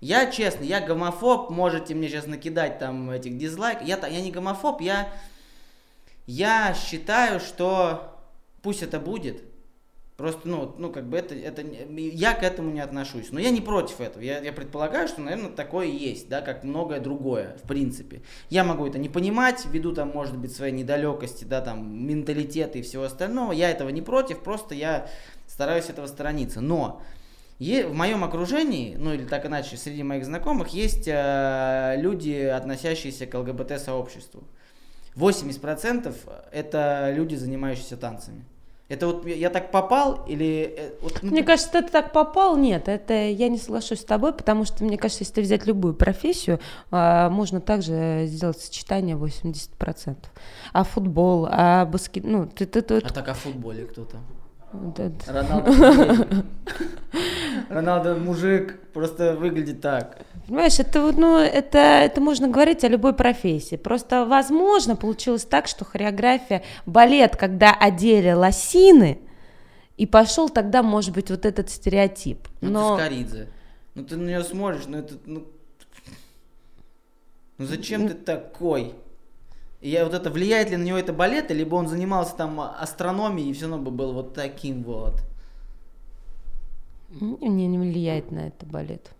Я честно, я гомофоб, можете мне сейчас накидать там этих дизлайков. Я, я не гомофоб, я, я считаю, что пусть это будет, Просто, ну, ну, как бы это, это, я к этому не отношусь. Но я не против этого. Я, я предполагаю, что, наверное, такое есть, да, как многое другое, в принципе. Я могу это не понимать, ввиду там, может быть, своей недалекости, да, там, менталитета и всего остального. Я этого не против, просто я стараюсь этого сторониться. Но в моем окружении, ну или так иначе, среди моих знакомых, есть э, люди, относящиеся к ЛГБТ-сообществу. 80% это люди, занимающиеся танцами. Это вот я так попал или... Э, вот, ну, мне кажется, ты так попал, нет, это я не соглашусь с тобой, потому что, мне кажется, если взять любую профессию, а, можно также сделать сочетание 80%. А футбол, а баскет... Ну, ты, ты, ты, а так о футболе кто то Роналдо. Роналдо мужик, просто выглядит так. Понимаешь, это, ну, это, это можно говорить о любой профессии. Просто, возможно, получилось так, что хореография, балет, когда одели лосины, и пошел тогда, может быть, вот этот стереотип. Ну, Но... ты Скоридзе. Ну, ты на нее смотришь, ну, это, ну... Ну, зачем ты такой? И я вот это, влияет ли на него это балет, либо он занимался там астрономией и все равно бы был вот таким вот? Мне не влияет на это балет.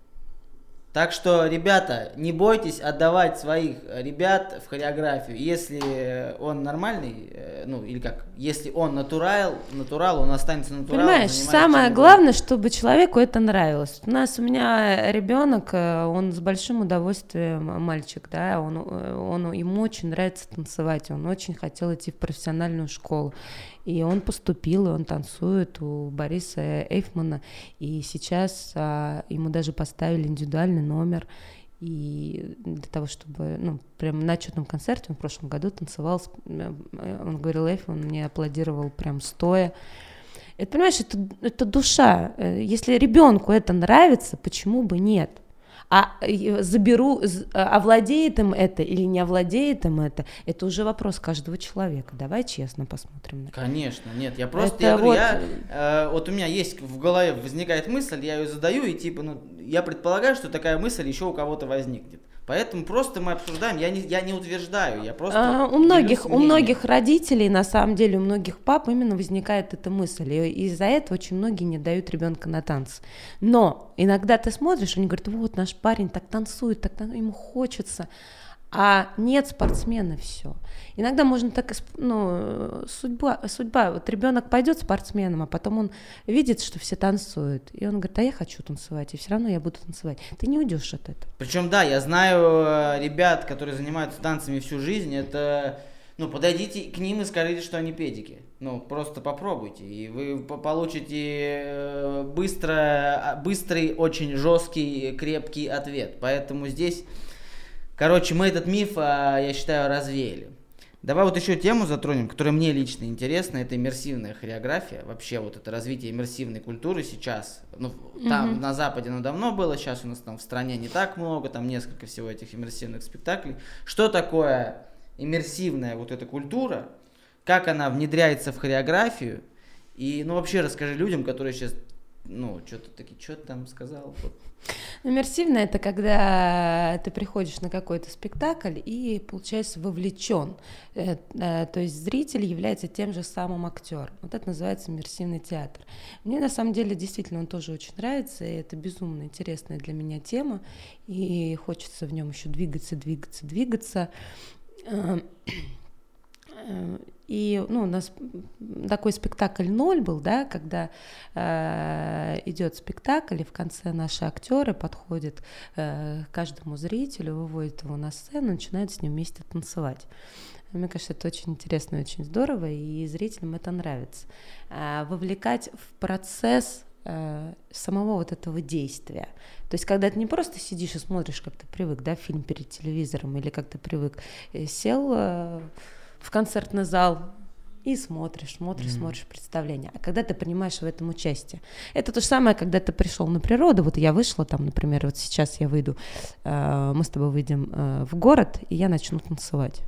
Так что, ребята, не бойтесь отдавать своих ребят в хореографию. Если он нормальный, э, ну или как, если он натурал, натурал, он останется натуралом. Понимаешь, самое главное, чтобы человеку это нравилось. У нас у меня ребенок, э, он с большим удовольствием мальчик, да, он, э, он ему очень нравится танцевать, он очень хотел идти в профессиональную школу. И он поступил, и он танцует у Бориса Эйфмана. И сейчас а, ему даже поставили индивидуальный номер. И для того, чтобы, ну, прям на отчетном концерте, он в прошлом году танцевал, э, он говорил Эйфман, мне аплодировал прям стоя. Это, понимаешь, это, это душа. Э, если ребенку это нравится, почему бы нет? А э, заберу, э, овладеет им это или не овладеет им это, это уже вопрос каждого человека. Давай честно посмотрим. Конечно, нет, я просто, это я говорю, вот... я, э, вот у меня есть в голове возникает мысль, я ее задаю и типа, ну, я предполагаю, что такая мысль еще у кого-то возникнет. Поэтому просто мы обсуждаем, я не, я не утверждаю, я просто... А, у, многих, у многих родителей, на самом деле, у многих пап именно возникает эта мысль, и из-за этого очень многие не дают ребенка на танцы. Но иногда ты смотришь, они говорят, вот наш парень так танцует, так ему хочется, А нет спортсмена все. Иногда можно так, ну, судьба, судьба, вот ребенок пойдет спортсменом, а потом он видит, что все танцуют, и он говорит, а я хочу танцевать, и все равно я буду танцевать. Ты не уйдешь от этого. Причем, да, я знаю э, ребят, которые занимаются танцами всю жизнь, это, ну, подойдите к ним и скажите, что они педики. Ну, просто попробуйте, и вы получите э, быстро, а, быстрый, очень жесткий, крепкий ответ. Поэтому здесь, короче, мы этот миф, а, я считаю, развеяли. Давай вот еще тему затронем, которая мне лично интересна, это иммерсивная хореография, вообще вот это развитие иммерсивной культуры сейчас. Ну, там mm-hmm. на Западе оно давно было, сейчас у нас там в стране не так много, там несколько всего этих иммерсивных спектаклей. Что такое иммерсивная вот эта культура, как она внедряется в хореографию, и, ну, вообще расскажи людям, которые сейчас, ну, что-то такие, что ты там сказал? Вот Иммерсивно это когда ты приходишь на какой-то спектакль и, получается, вовлечен. Э, э, то есть зритель является тем же самым актером. Вот это называется иммерсивный театр. Мне на самом деле действительно он тоже очень нравится, и это безумно интересная для меня тема, и хочется в нем еще двигаться, двигаться, двигаться. Э, и ну, у нас такой спектакль ноль был, да, когда э, идет спектакль, и в конце наши актеры подходят э, каждому зрителю, выводят его на сцену, начинают с ним вместе танцевать. Мне кажется, это очень интересно и очень здорово, и зрителям это нравится. Э, вовлекать в процесс э, самого вот этого действия. То есть, когда ты не просто сидишь и смотришь, как ты привык, да, фильм перед телевизором, или как ты привык, э, сел... В концертный зал и смотришь, смотришь, mm. смотришь представление. А когда ты принимаешь в этом участие, это то же самое, когда ты пришел на природу. Вот я вышла там, например, вот сейчас я выйду, э, мы с тобой выйдем э, в город, и я начну танцевать.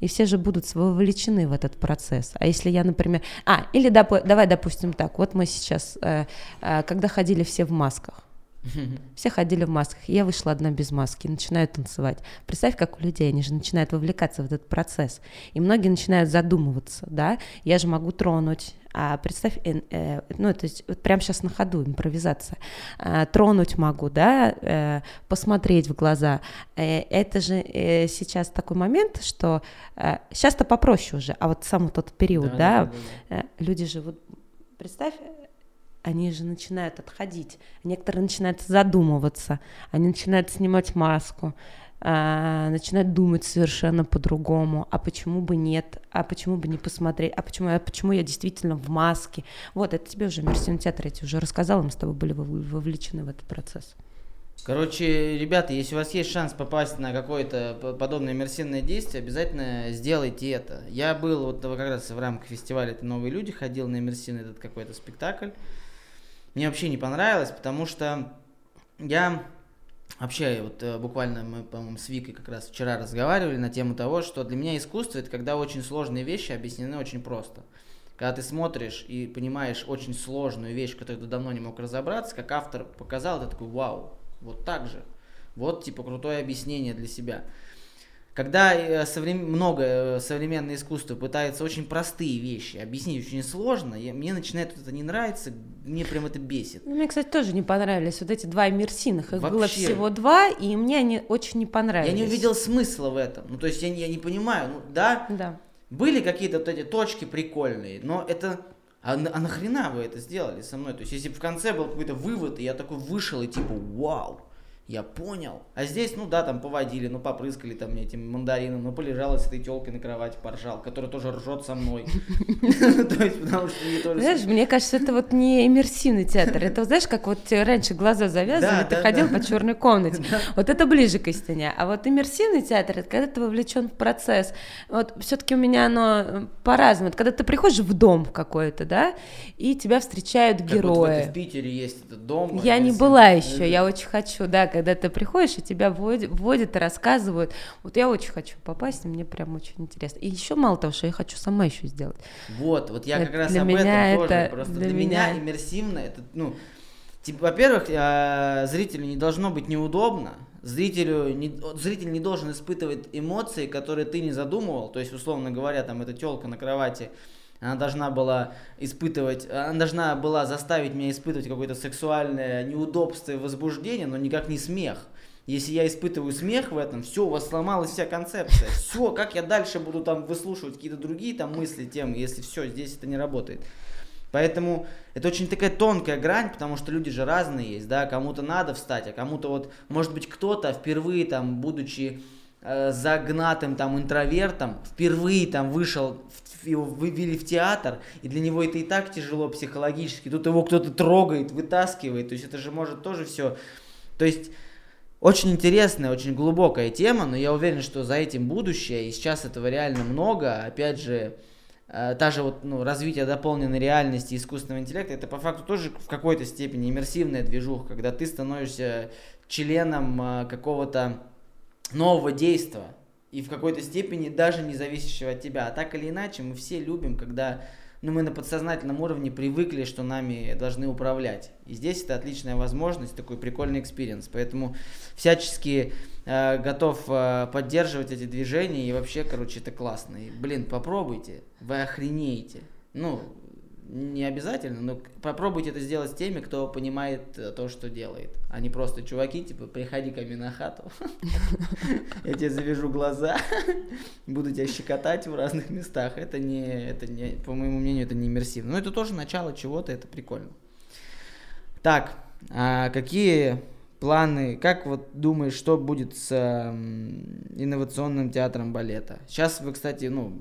И все же будут вовлечены в этот процесс. А если я, например... А, или доп... давай, допустим, так. Вот мы сейчас, э, э, когда ходили все в масках, все ходили в масках. Я вышла одна без маски, начинаю танцевать. Представь, как у людей, они же начинают вовлекаться в этот процесс. И многие начинают задумываться, да, я же могу тронуть, а представь, э, э, ну, то есть вот прямо сейчас на ходу импровизация. Э, тронуть могу, да, э, посмотреть в глаза. Э, это же э, сейчас такой момент, что э, сейчас-то попроще уже, а вот сам тот период, да, да, да, да. Э, люди же вот представь, они же начинают отходить. Некоторые начинают задумываться, они начинают снимать маску, а, начинают думать совершенно по-другому. А почему бы нет? А почему бы не посмотреть? А почему, а почему я действительно в маске? Вот, это тебе уже иммерсивный театр, я тебе уже рассказала, мы с тобой были вовлечены в этот процесс. Короче, ребята, если у вас есть шанс попасть на какое-то подобное иммерсивное действие, обязательно сделайте это. Я был вот как раз в рамках фестиваля «Это новые люди», ходил на иммерсивный этот какой-то спектакль мне вообще не понравилось, потому что я вообще вот э, буквально мы, по-моему, с Викой как раз вчера разговаривали на тему того, что для меня искусство это когда очень сложные вещи объяснены очень просто. Когда ты смотришь и понимаешь очень сложную вещь, которую ты давно не мог разобраться, как автор показал, ты такой, вау, вот так же. Вот, типа, крутое объяснение для себя. Когда э, соврем... много э, современное искусство пытается очень простые вещи объяснить очень сложно, я... мне начинает это не нравиться, мне прям это бесит. Мне, кстати, тоже не понравились вот эти два иммерсивных. Их Вообще. было всего два, и мне они очень не понравились. Я не увидел смысла в этом. Ну, то есть я, я не понимаю, ну да, да. были какие-то вот эти точки прикольные, но это а, а нахрена вы это сделали со мной? То есть, если бы в конце был какой-то вывод, и я такой вышел и типа, вау, я понял. А здесь, ну да, там поводили, ну попрыскали там этим мандарином, ну полежал с этой телкой на кровати, поржал, который тоже ржет со мной. То есть, потому что мне тоже... Знаешь, мне кажется, это вот не иммерсивный театр. Это, знаешь, как вот раньше глаза завязаны, ты ходил по черной комнате. Вот это ближе к истине. А вот иммерсивный театр, это когда ты вовлечен в процесс. Вот все-таки у меня оно э, по-разному. Это когда ты приходишь в дом какой-то, да, и тебя встречают герои. в Питере есть этот дом. Я не была еще, я очень хочу, да, когда ты приходишь, и тебя вводят, вводят и рассказывают. Вот я очень хочу попасть, мне прям очень интересно. И еще мало того, что я хочу сама еще сделать. Вот, вот я это как раз об этом это, тоже. Просто для, для меня... меня иммерсивно, это, ну, типа, во-первых, э, зрителю не должно быть неудобно, зрителю не, зритель не должен испытывать эмоции, которые ты не задумывал, то есть, условно говоря, там, эта телка на кровати, она должна была испытывать, она должна была заставить меня испытывать какое-то сексуальное неудобство и возбуждение, но никак не смех. Если я испытываю смех в этом, все, у вас сломалась вся концепция. Все, как я дальше буду там выслушивать какие-то другие там мысли, темы, если все, здесь это не работает. Поэтому это очень такая тонкая грань, потому что люди же разные есть, да, кому-то надо встать, а кому-то вот, может быть, кто-то впервые там, будучи э, загнатым там интровертом, впервые там вышел, в, его вывели в театр, и для него это и так тяжело психологически, тут его кто-то трогает, вытаскивает, то есть это же может тоже все, то есть очень интересная, очень глубокая тема, но я уверен, что за этим будущее, и сейчас этого реально много, опять же, Э, та же вот, ну, развитие дополненной реальности искусственного интеллекта, это по факту тоже в какой-то степени иммерсивная движуха, когда ты становишься членом э, какого-то нового действия и в какой-то степени даже не зависящего от тебя. А так или иначе, мы все любим, когда ну, мы на подсознательном уровне привыкли, что нами должны управлять. И здесь это отличная возможность, такой прикольный экспириенс. Поэтому всячески э, готов э, поддерживать эти движения, и вообще, короче, это классно. И, блин, попробуйте, вы охренеете. Ну, не обязательно, но попробуйте это сделать с теми, кто понимает э, то, что делает. А не просто чуваки, типа, приходи ко мне на хату, я тебе завяжу глаза, буду тебя щекотать в разных местах. Это не, это не, по моему мнению, это не иммерсивно. Но это тоже начало чего-то, это прикольно. Так, а какие планы, как вот думаешь, что будет с инновационным театром балета? Сейчас вы, кстати, ну,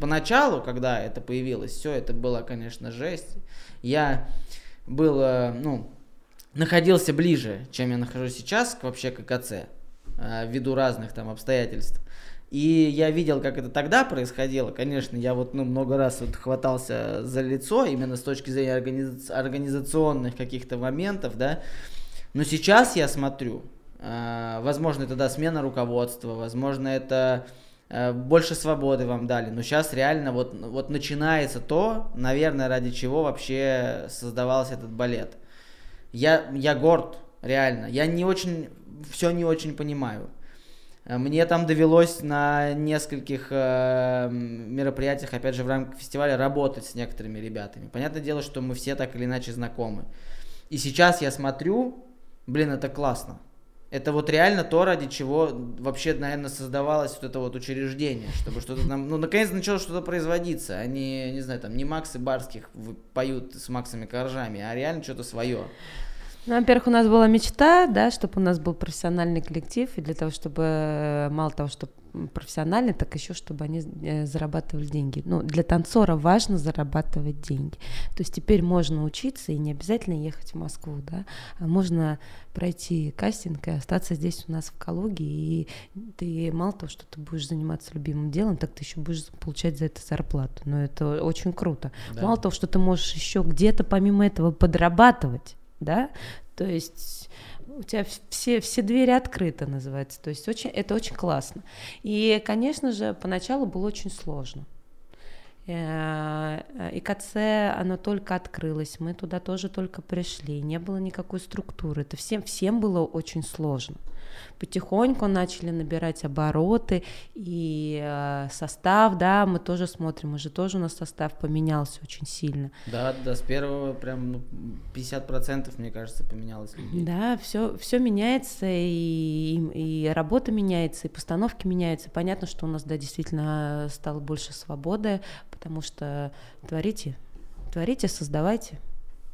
поначалу, когда это появилось, все это было, конечно, жесть. Я был, э, ну, находился ближе, чем я нахожусь сейчас, вообще к КЦ, э, ввиду разных там обстоятельств. И я видел, как это тогда происходило. Конечно, я вот ну, много раз вот хватался за лицо, именно с точки зрения организа- организационных каких-то моментов, да. Но сейчас я смотрю, э, возможно, это да, смена руководства, возможно, это больше свободы вам дали. Но сейчас реально вот, вот начинается то, наверное, ради чего вообще создавался этот балет. Я, я горд, реально. Я не очень, все не очень понимаю. Э, мне там довелось на нескольких э, мероприятиях, опять же, в рамках фестиваля работать с некоторыми ребятами. Понятное дело, что мы все так или иначе знакомы. И сейчас я смотрю, блин, это классно. Это вот реально то, ради чего вообще, наверное, создавалось вот это вот учреждение, чтобы что-то нам, ну, наконец начало что-то производиться, а не, не знаю, там, не Максы Барских поют с Максами Коржами, а реально что-то свое. Ну, во-первых, у нас была мечта, да, чтобы у нас был профессиональный коллектив, и для того, чтобы э, мало того, чтобы профессиональный, так еще, чтобы они э, зарабатывали деньги. Ну, для танцора важно зарабатывать деньги. То есть теперь можно учиться и не обязательно ехать в Москву, да, а можно пройти кастинг и остаться здесь у нас в Калуге, и ты мало того, что ты будешь заниматься любимым делом, так ты еще будешь получать за это зарплату. Но это очень круто. Да. Мало того, что ты можешь еще где-то помимо этого подрабатывать, да, то есть у тебя все, все двери открыты, называется, то есть очень, это очень классно. И, конечно же, поначалу было очень сложно. Э, ИКЦ, оно только открылось, мы туда тоже только пришли, не было никакой структуры, это всем, всем было очень сложно потихоньку начали набирать обороты и э, состав, да, мы тоже смотрим, уже тоже у нас состав поменялся очень сильно. Да, да, с первого прям ну, 50% мне кажется поменялось людей. Да, все, все меняется и, и, и работа меняется, и постановки меняются. Понятно, что у нас, да, действительно стало больше свободы, потому что творите, творите, создавайте.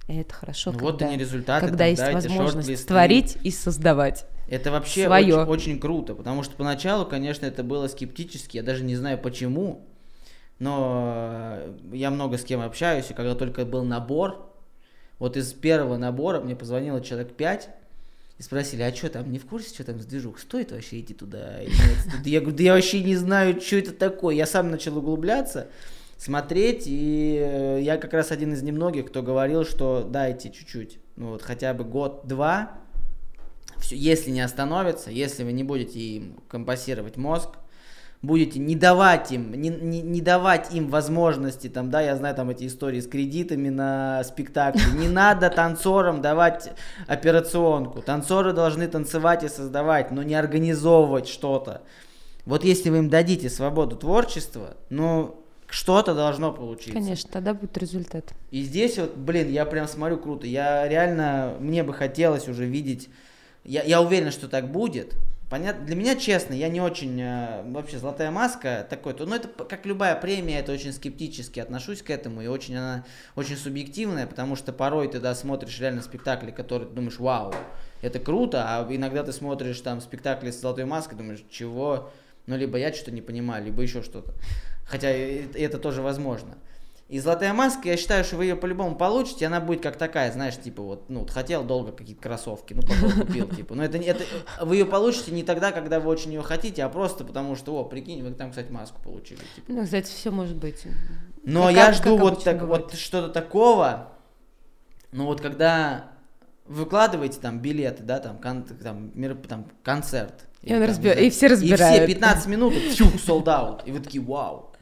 И это хорошо, ну, когда, вот они результаты, когда есть возможность творить и создавать. Это вообще очень, очень круто, потому что поначалу, конечно, это было скептически, я даже не знаю почему, но э, я много с кем общаюсь, и когда только был набор, вот из первого набора мне позвонило человек пять и спросили, а что там, не в курсе, что там с движух, стоит вообще идти туда? Я говорю, да я вообще не знаю, что это такое. Я сам начал углубляться, смотреть, и э, я как раз один из немногих, кто говорил, что дайте чуть-чуть, ну вот хотя бы год-два, все, если не остановится, если вы не будете им компасировать мозг, будете не давать им, не, не, не давать им возможности, там, да, я знаю там эти истории с кредитами на спектакле, не надо танцорам давать операционку, танцоры должны танцевать и создавать, но не организовывать что-то. Вот если вы им дадите свободу творчества, ну, что-то должно получиться. Конечно, тогда будет результат. И здесь вот, блин, я прям смотрю круто. Я реально, мне бы хотелось уже видеть я, я уверен, что так будет. Понятно, для меня, честно, я не очень, э, вообще, «Золотая маска» такой-то, ну, это как любая премия, это очень скептически отношусь к этому, и очень она, очень субъективная, потому что порой ты, да, смотришь реально спектакли, которые ты думаешь, вау, это круто, а иногда ты смотришь там спектакли с «Золотой маской», думаешь, чего, ну, либо я что-то не понимаю, либо еще что-то, хотя это тоже возможно. И золотая маска, я считаю, что вы ее по-любому получите, она будет как такая, знаешь, типа вот, ну, вот хотел долго какие-то кроссовки, ну, потом купил, типа. Но это, это, вы ее получите не тогда, когда вы очень ее хотите, а просто потому что, о, прикинь, вы там, кстати, маску получили. Типа. Ну, кстати, все может быть. Но как, я жду вот, так, вот что-то такого, ну, вот когда выкладываете там билеты, да, там, кон, там, мир, там концерт. И, он там, разбер... и все разбирают. И все 15 минут, фью, sold out. И вы такие, вау.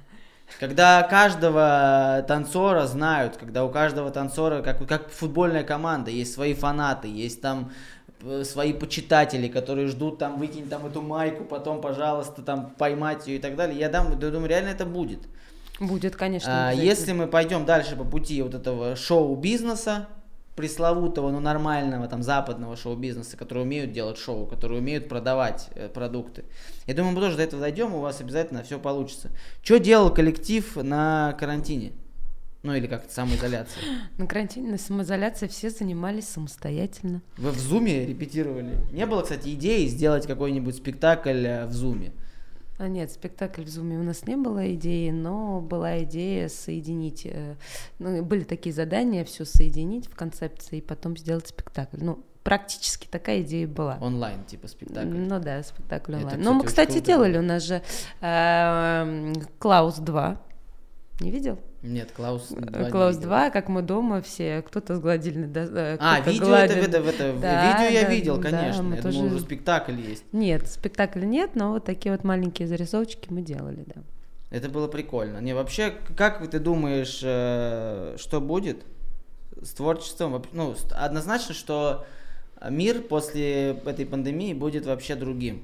Когда каждого танцора знают, когда у каждого танцора, как, как футбольная команда, есть свои фанаты, есть там э, свои почитатели, которые ждут там выкинь там эту майку, потом, пожалуйста, там поймать ее и так далее. Я дам, я думаю, реально это будет. Будет, конечно. А, если мы пойдем дальше по пути вот этого шоу-бизнеса, пресловутого, но нормального там западного шоу-бизнеса, которые умеют делать шоу, которые умеют продавать э, продукты. Я думаю, мы тоже до этого дойдем, у вас обязательно все получится. Что делал коллектив на карантине? Ну или как-то самоизоляция. На карантине, на самоизоляции все занимались самостоятельно. Вы в зуме репетировали? Не было, кстати, идеи сделать какой-нибудь спектакль э, в зуме? А нет, спектакль в Зуме у нас не было идеи, но была идея соединить, э, ну, были такие задания, все соединить в концепции и потом сделать спектакль. Ну, практически такая идея была. Онлайн, типа спектакль. Ну да, спектакль онлайн. Это, но мы, кстати, делали, у нас же э, Клаус 2. Не видел? Нет, Клаус 2 э, Клаус 2, как мы дома все, кто-то с гладильной э, А, видео гладиль... это, это, это да, видео я видел, конечно. Да, я тоже... думал, уже спектакль есть. Нет, спектакля нет, но вот такие вот маленькие зарисовочки мы делали, да. Это было прикольно. Не, вообще, как ты думаешь, э, что будет с творчеством? Ну, однозначно, что мир после этой пандемии будет вообще другим.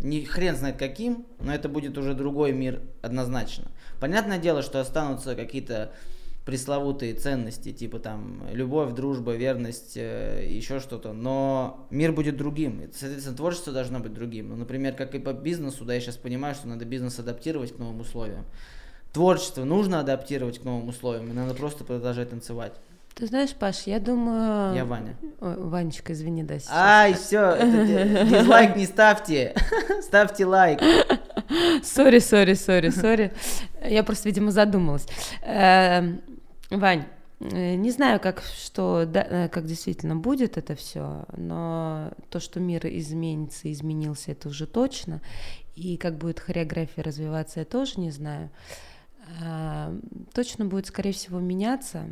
Не хрен знает каким, но это будет уже другой мир однозначно. Понятное дело, что останутся какие-то пресловутые ценности, типа там любовь, дружба, верность, э, еще что-то, но мир будет другим, соответственно, творчество должно быть другим. Ну, например, как и по бизнесу, да, я сейчас понимаю, что надо бизнес адаптировать к новым условиям. Творчество нужно адаптировать к новым условиям, и надо просто продолжать танцевать. Ты знаешь, Паш, я думаю... Я Ваня. Ой, Ванечка, извини, да, сейчас. Ай, все, дизлайк не ставьте, ставьте лайк. Сори, сори, сори, сори. Я просто, видимо, задумалась. Эм, Вань, э, не знаю, как что, да, э, как действительно будет это все, но то, что мир изменится, изменился, это уже точно. И как будет хореография развиваться, я тоже не знаю. Эм, точно будет, скорее всего, меняться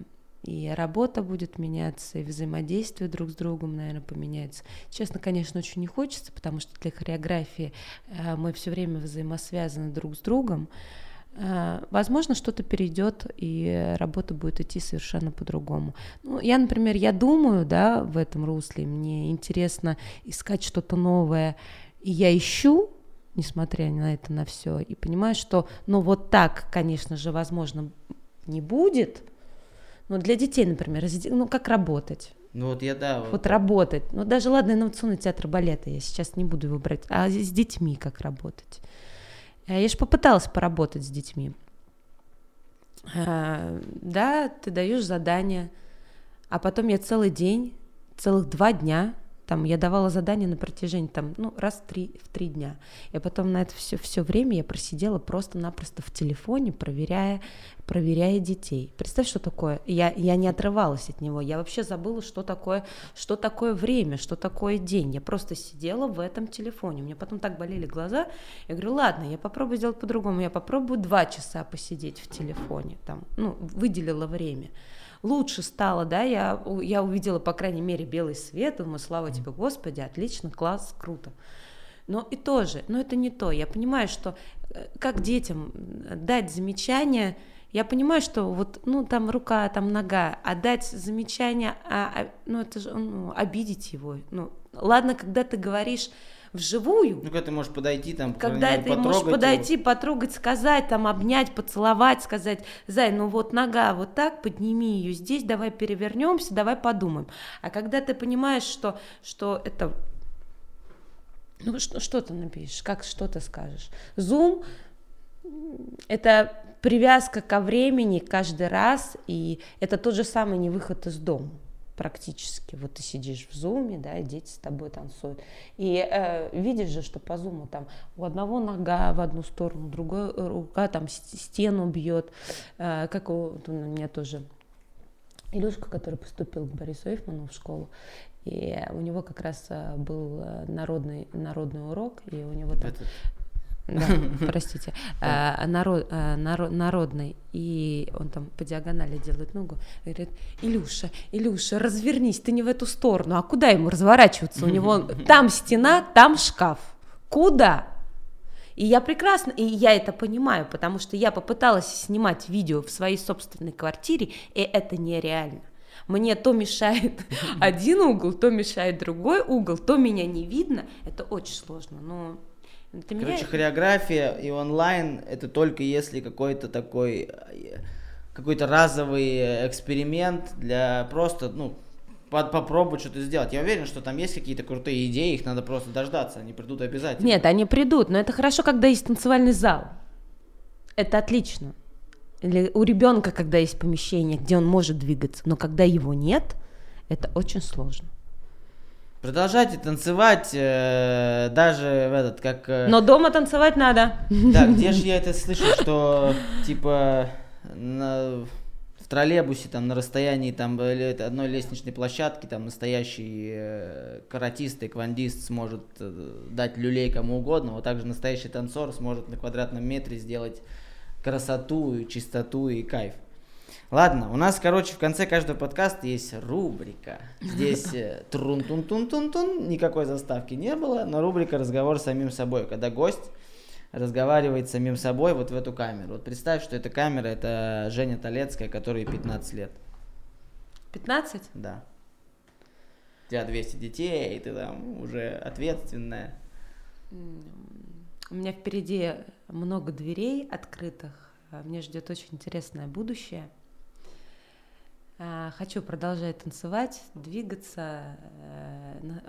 и работа будет меняться, и взаимодействие друг с другом, наверное, поменяется. Честно, конечно, очень не хочется, потому что для хореографии э, мы все время взаимосвязаны друг с другом. Э, возможно, что-то перейдет, и работа будет идти совершенно по-другому. Ну, я, например, я думаю, да, в этом русле, мне интересно искать что-то новое, и я ищу, несмотря на это, на все, и понимаю, что, ну, вот так, конечно же, возможно, не будет, ну, для детей, например, ну, как работать? Ну, вот я, да. Вот, вот работать. Ну, даже, ладно, инновационный театр балета, я сейчас не буду его брать, а с детьми как работать. Э, я же попыталась поработать с детьми. А, да, ты даешь задание, а потом я целый день, целых два дня там я давала задания на протяжении там, ну, раз в три, в три дня. И потом на это все, все время я просидела просто-напросто в телефоне, проверяя, проверяя детей. Представь, что такое. Я, я не отрывалась от него. Я вообще забыла, что такое, что такое время, что такое день. Я просто сидела в этом телефоне. У меня потом так болели глаза. Я говорю, ладно, я попробую сделать по-другому. Я попробую два часа посидеть в телефоне. Там, ну, выделила время лучше стало, да, я, я увидела, по крайней мере, белый свет, думаю, слава тебе, Господи, отлично, класс, круто. Но и тоже, но это не то. Я понимаю, что э, как детям дать замечание, я понимаю, что вот, ну, там рука, там нога, а дать замечание, а, а, ну, это же, ну, обидеть его. Ну, ладно, когда ты говоришь, вживую. Ну, когда ты можешь подойти там, когда ты можешь подойти, его. потрогать, сказать, там, обнять, поцеловать, сказать, Зай, ну вот нога вот так, подними ее здесь, давай перевернемся, давай подумаем. А когда ты понимаешь, что, что это Ну, что, что ты напишешь, как что ты скажешь? Zoom — это привязка ко времени каждый раз, и это тот же самый не выход из дома практически. Вот ты сидишь в зуме, да, и дети с тобой танцуют. И э, видишь же, что по зуму там у одного нога в одну сторону, другой рука там стену бьет. Э, как у, у меня тоже Илюшка, который поступил к Борису Эйфману в школу, и у него как раз э, был э, народный, народный урок, и у него там... Это... Да, простите, а, народ, а, народ, народный, и он там по диагонали делает ногу, говорит, Илюша, Илюша, развернись, ты не в эту сторону, а куда ему разворачиваться? У него там стена, там шкаф. Куда? И я прекрасно, и я это понимаю, потому что я попыталась снимать видео в своей собственной квартире, и это нереально. Мне то мешает один угол, то мешает другой угол, то меня не видно. Это очень сложно, но это Короче, меня... хореография и онлайн это только если какой-то такой какой-то разовый эксперимент для просто, ну, под, попробовать что-то сделать. Я уверен, что там есть какие-то крутые идеи, их надо просто дождаться, они придут обязательно. Нет, они придут, но это хорошо, когда есть танцевальный зал. Это отлично. Или у ребенка, когда есть помещение, где он может двигаться, но когда его нет, это очень сложно. Продолжайте танцевать, э, даже в этот, как... Э... Но дома танцевать надо. Да, где же я это слышу, что, типа, на, в троллейбусе, там, на расстоянии, там, одной лестничной площадки, там, настоящий э, каратист, эквандист сможет э, дать люлей кому угодно, вот также настоящий танцор сможет на квадратном метре сделать красоту, чистоту и кайф. Ладно, у нас, короче, в конце каждого подкаста есть рубрика. Здесь э, трун-тун-тун-тун-тун, никакой заставки не было, но рубрика «Разговор с самим собой», когда гость разговаривает с самим собой вот в эту камеру. Вот представь, что эта камера, это Женя Толецкая, которой 15 лет. 15? Да. У тебя 200 детей, и ты там уже ответственная. У меня впереди много дверей открытых. А мне ждет очень интересное будущее. А, хочу продолжать танцевать, двигаться, э,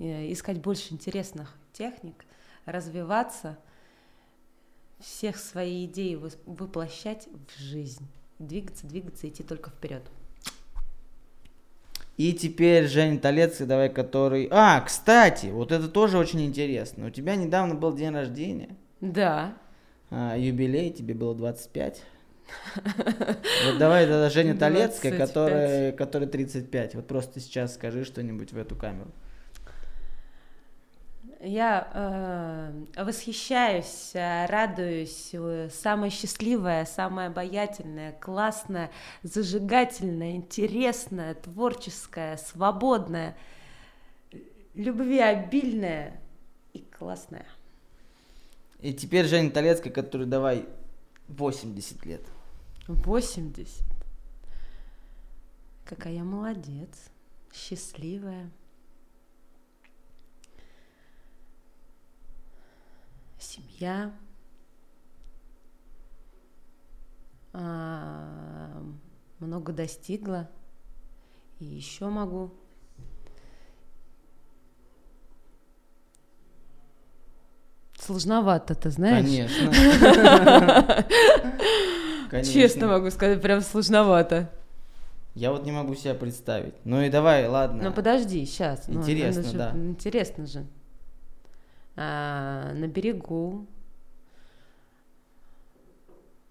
э, искать больше интересных техник, развиваться, всех свои идеи воплощать в жизнь. Двигаться, двигаться, идти только вперед. И теперь Женя Толецкий, давай, который... А, кстати, вот это тоже очень интересно. У тебя недавно был день рождения. Да. А, юбилей, тебе было 25. Вот давай тогда Женя Толецкая, которая, которая 35. Вот просто сейчас скажи что-нибудь в эту камеру. Я э, восхищаюсь, радуюсь, самая счастливая, самая обаятельная, классная, зажигательная, интересная, творческая, свободная, любвеобильная и классная. И теперь Женя Толецкая, который давай 80 лет. 80. Какая я молодец, счастливая. Семья. А, много достигла. И еще могу. Сложновато, ты знаешь? Конечно. Конечно. Честно могу сказать, прям сложновато. Я вот не могу себя представить. Ну и давай, ладно. Ну подожди, сейчас. Ну, интересно, ну, же, да. Интересно же. А, на берегу.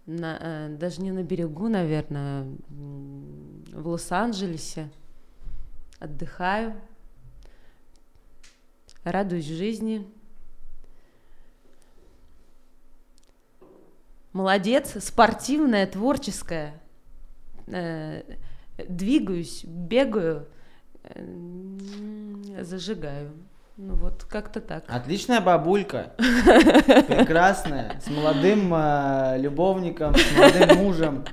На, а, даже не на берегу, наверное, в Лос-Анджелесе. Отдыхаю. Радуюсь жизни. Молодец, спортивная, творческая, э, двигаюсь, бегаю, зажигаю. Ну вот, как-то так. Отличная бабулька. Прекрасная. С молодым э, любовником, с молодым мужем,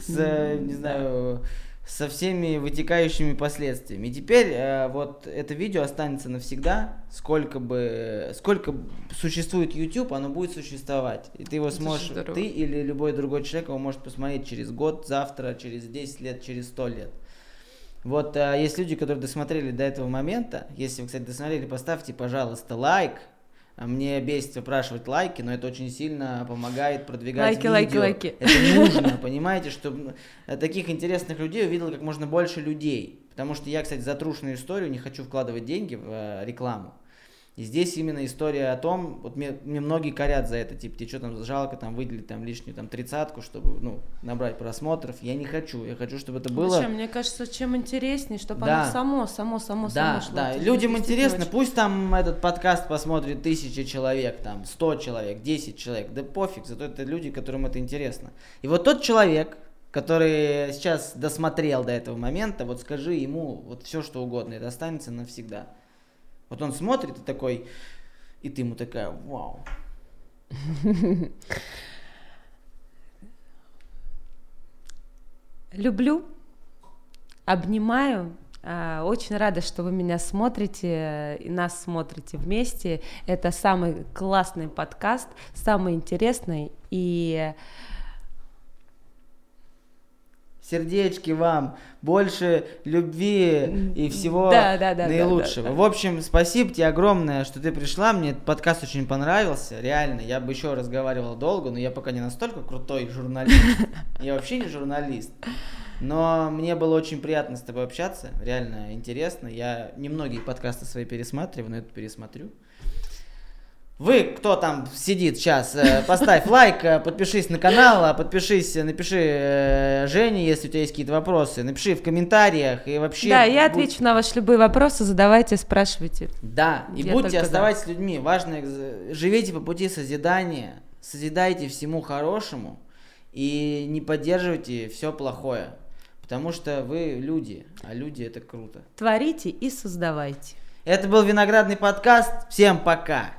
с, э, не знаю, со всеми вытекающими последствиями. И теперь э, вот это видео останется навсегда, сколько бы сколько существует YouTube, оно будет существовать. И ты его сможешь, ты или любой другой человек его может посмотреть через год, завтра, через 10 лет, через 100 лет. Вот а, есть люди, которые досмотрели до этого момента. Если вы, кстати, досмотрели, поставьте, пожалуйста, лайк. А мне бесит выпрашивать лайки, но это очень сильно помогает продвигать лайки, видео. Лайки, лайки, Это нужно, понимаете, чтобы таких интересных людей увидел как можно больше людей. Потому что я, кстати, за трушную историю не хочу вкладывать деньги в э, рекламу. И здесь именно история о том, вот мне, мне многие корят за это, типа, тебе что там жалко там выделить там лишнюю там тридцатку, чтобы, ну, набрать просмотров. Я не хочу, я хочу, чтобы это было... Зачем? Мне кажется, чем интереснее, чтобы да. оно само, само, само, да, само шло. Да, людям интересно, очень... пусть там этот подкаст посмотрит тысяча человек, там, сто человек, десять человек, да пофиг, зато это люди, которым это интересно. И вот тот человек, который сейчас досмотрел до этого момента, вот скажи ему вот все, что угодно, это останется навсегда. Вот он смотрит и такой, и ты ему такая, вау. Люблю, обнимаю. А, очень рада, что вы меня смотрите и нас смотрите вместе. Это самый классный подкаст, самый интересный. И сердечки вам, больше любви и всего да, да, да, наилучшего. Да, да, да. В общем, спасибо тебе огромное, что ты пришла. Мне этот подкаст очень понравился. Реально, я бы еще разговаривал долго, но я пока не настолько крутой журналист. Я вообще не журналист. Но мне было очень приятно с тобой общаться. Реально интересно. Я немногие подкасты свои пересматриваю, но это пересмотрю. Вы, кто там сидит сейчас, э, поставь лайк, э, подпишись на канал, а подпишись, напиши э, Жене, если у тебя есть какие-то вопросы, напиши в комментариях и вообще... Да, я отвечу будь... на ваши любые вопросы, задавайте, спрашивайте. Да, и я будьте, оставайтесь да. людьми, важно, живите по пути созидания, созидайте всему хорошему и не поддерживайте все плохое, потому что вы люди, а люди это круто. Творите и создавайте. Это был Виноградный подкаст. Всем пока.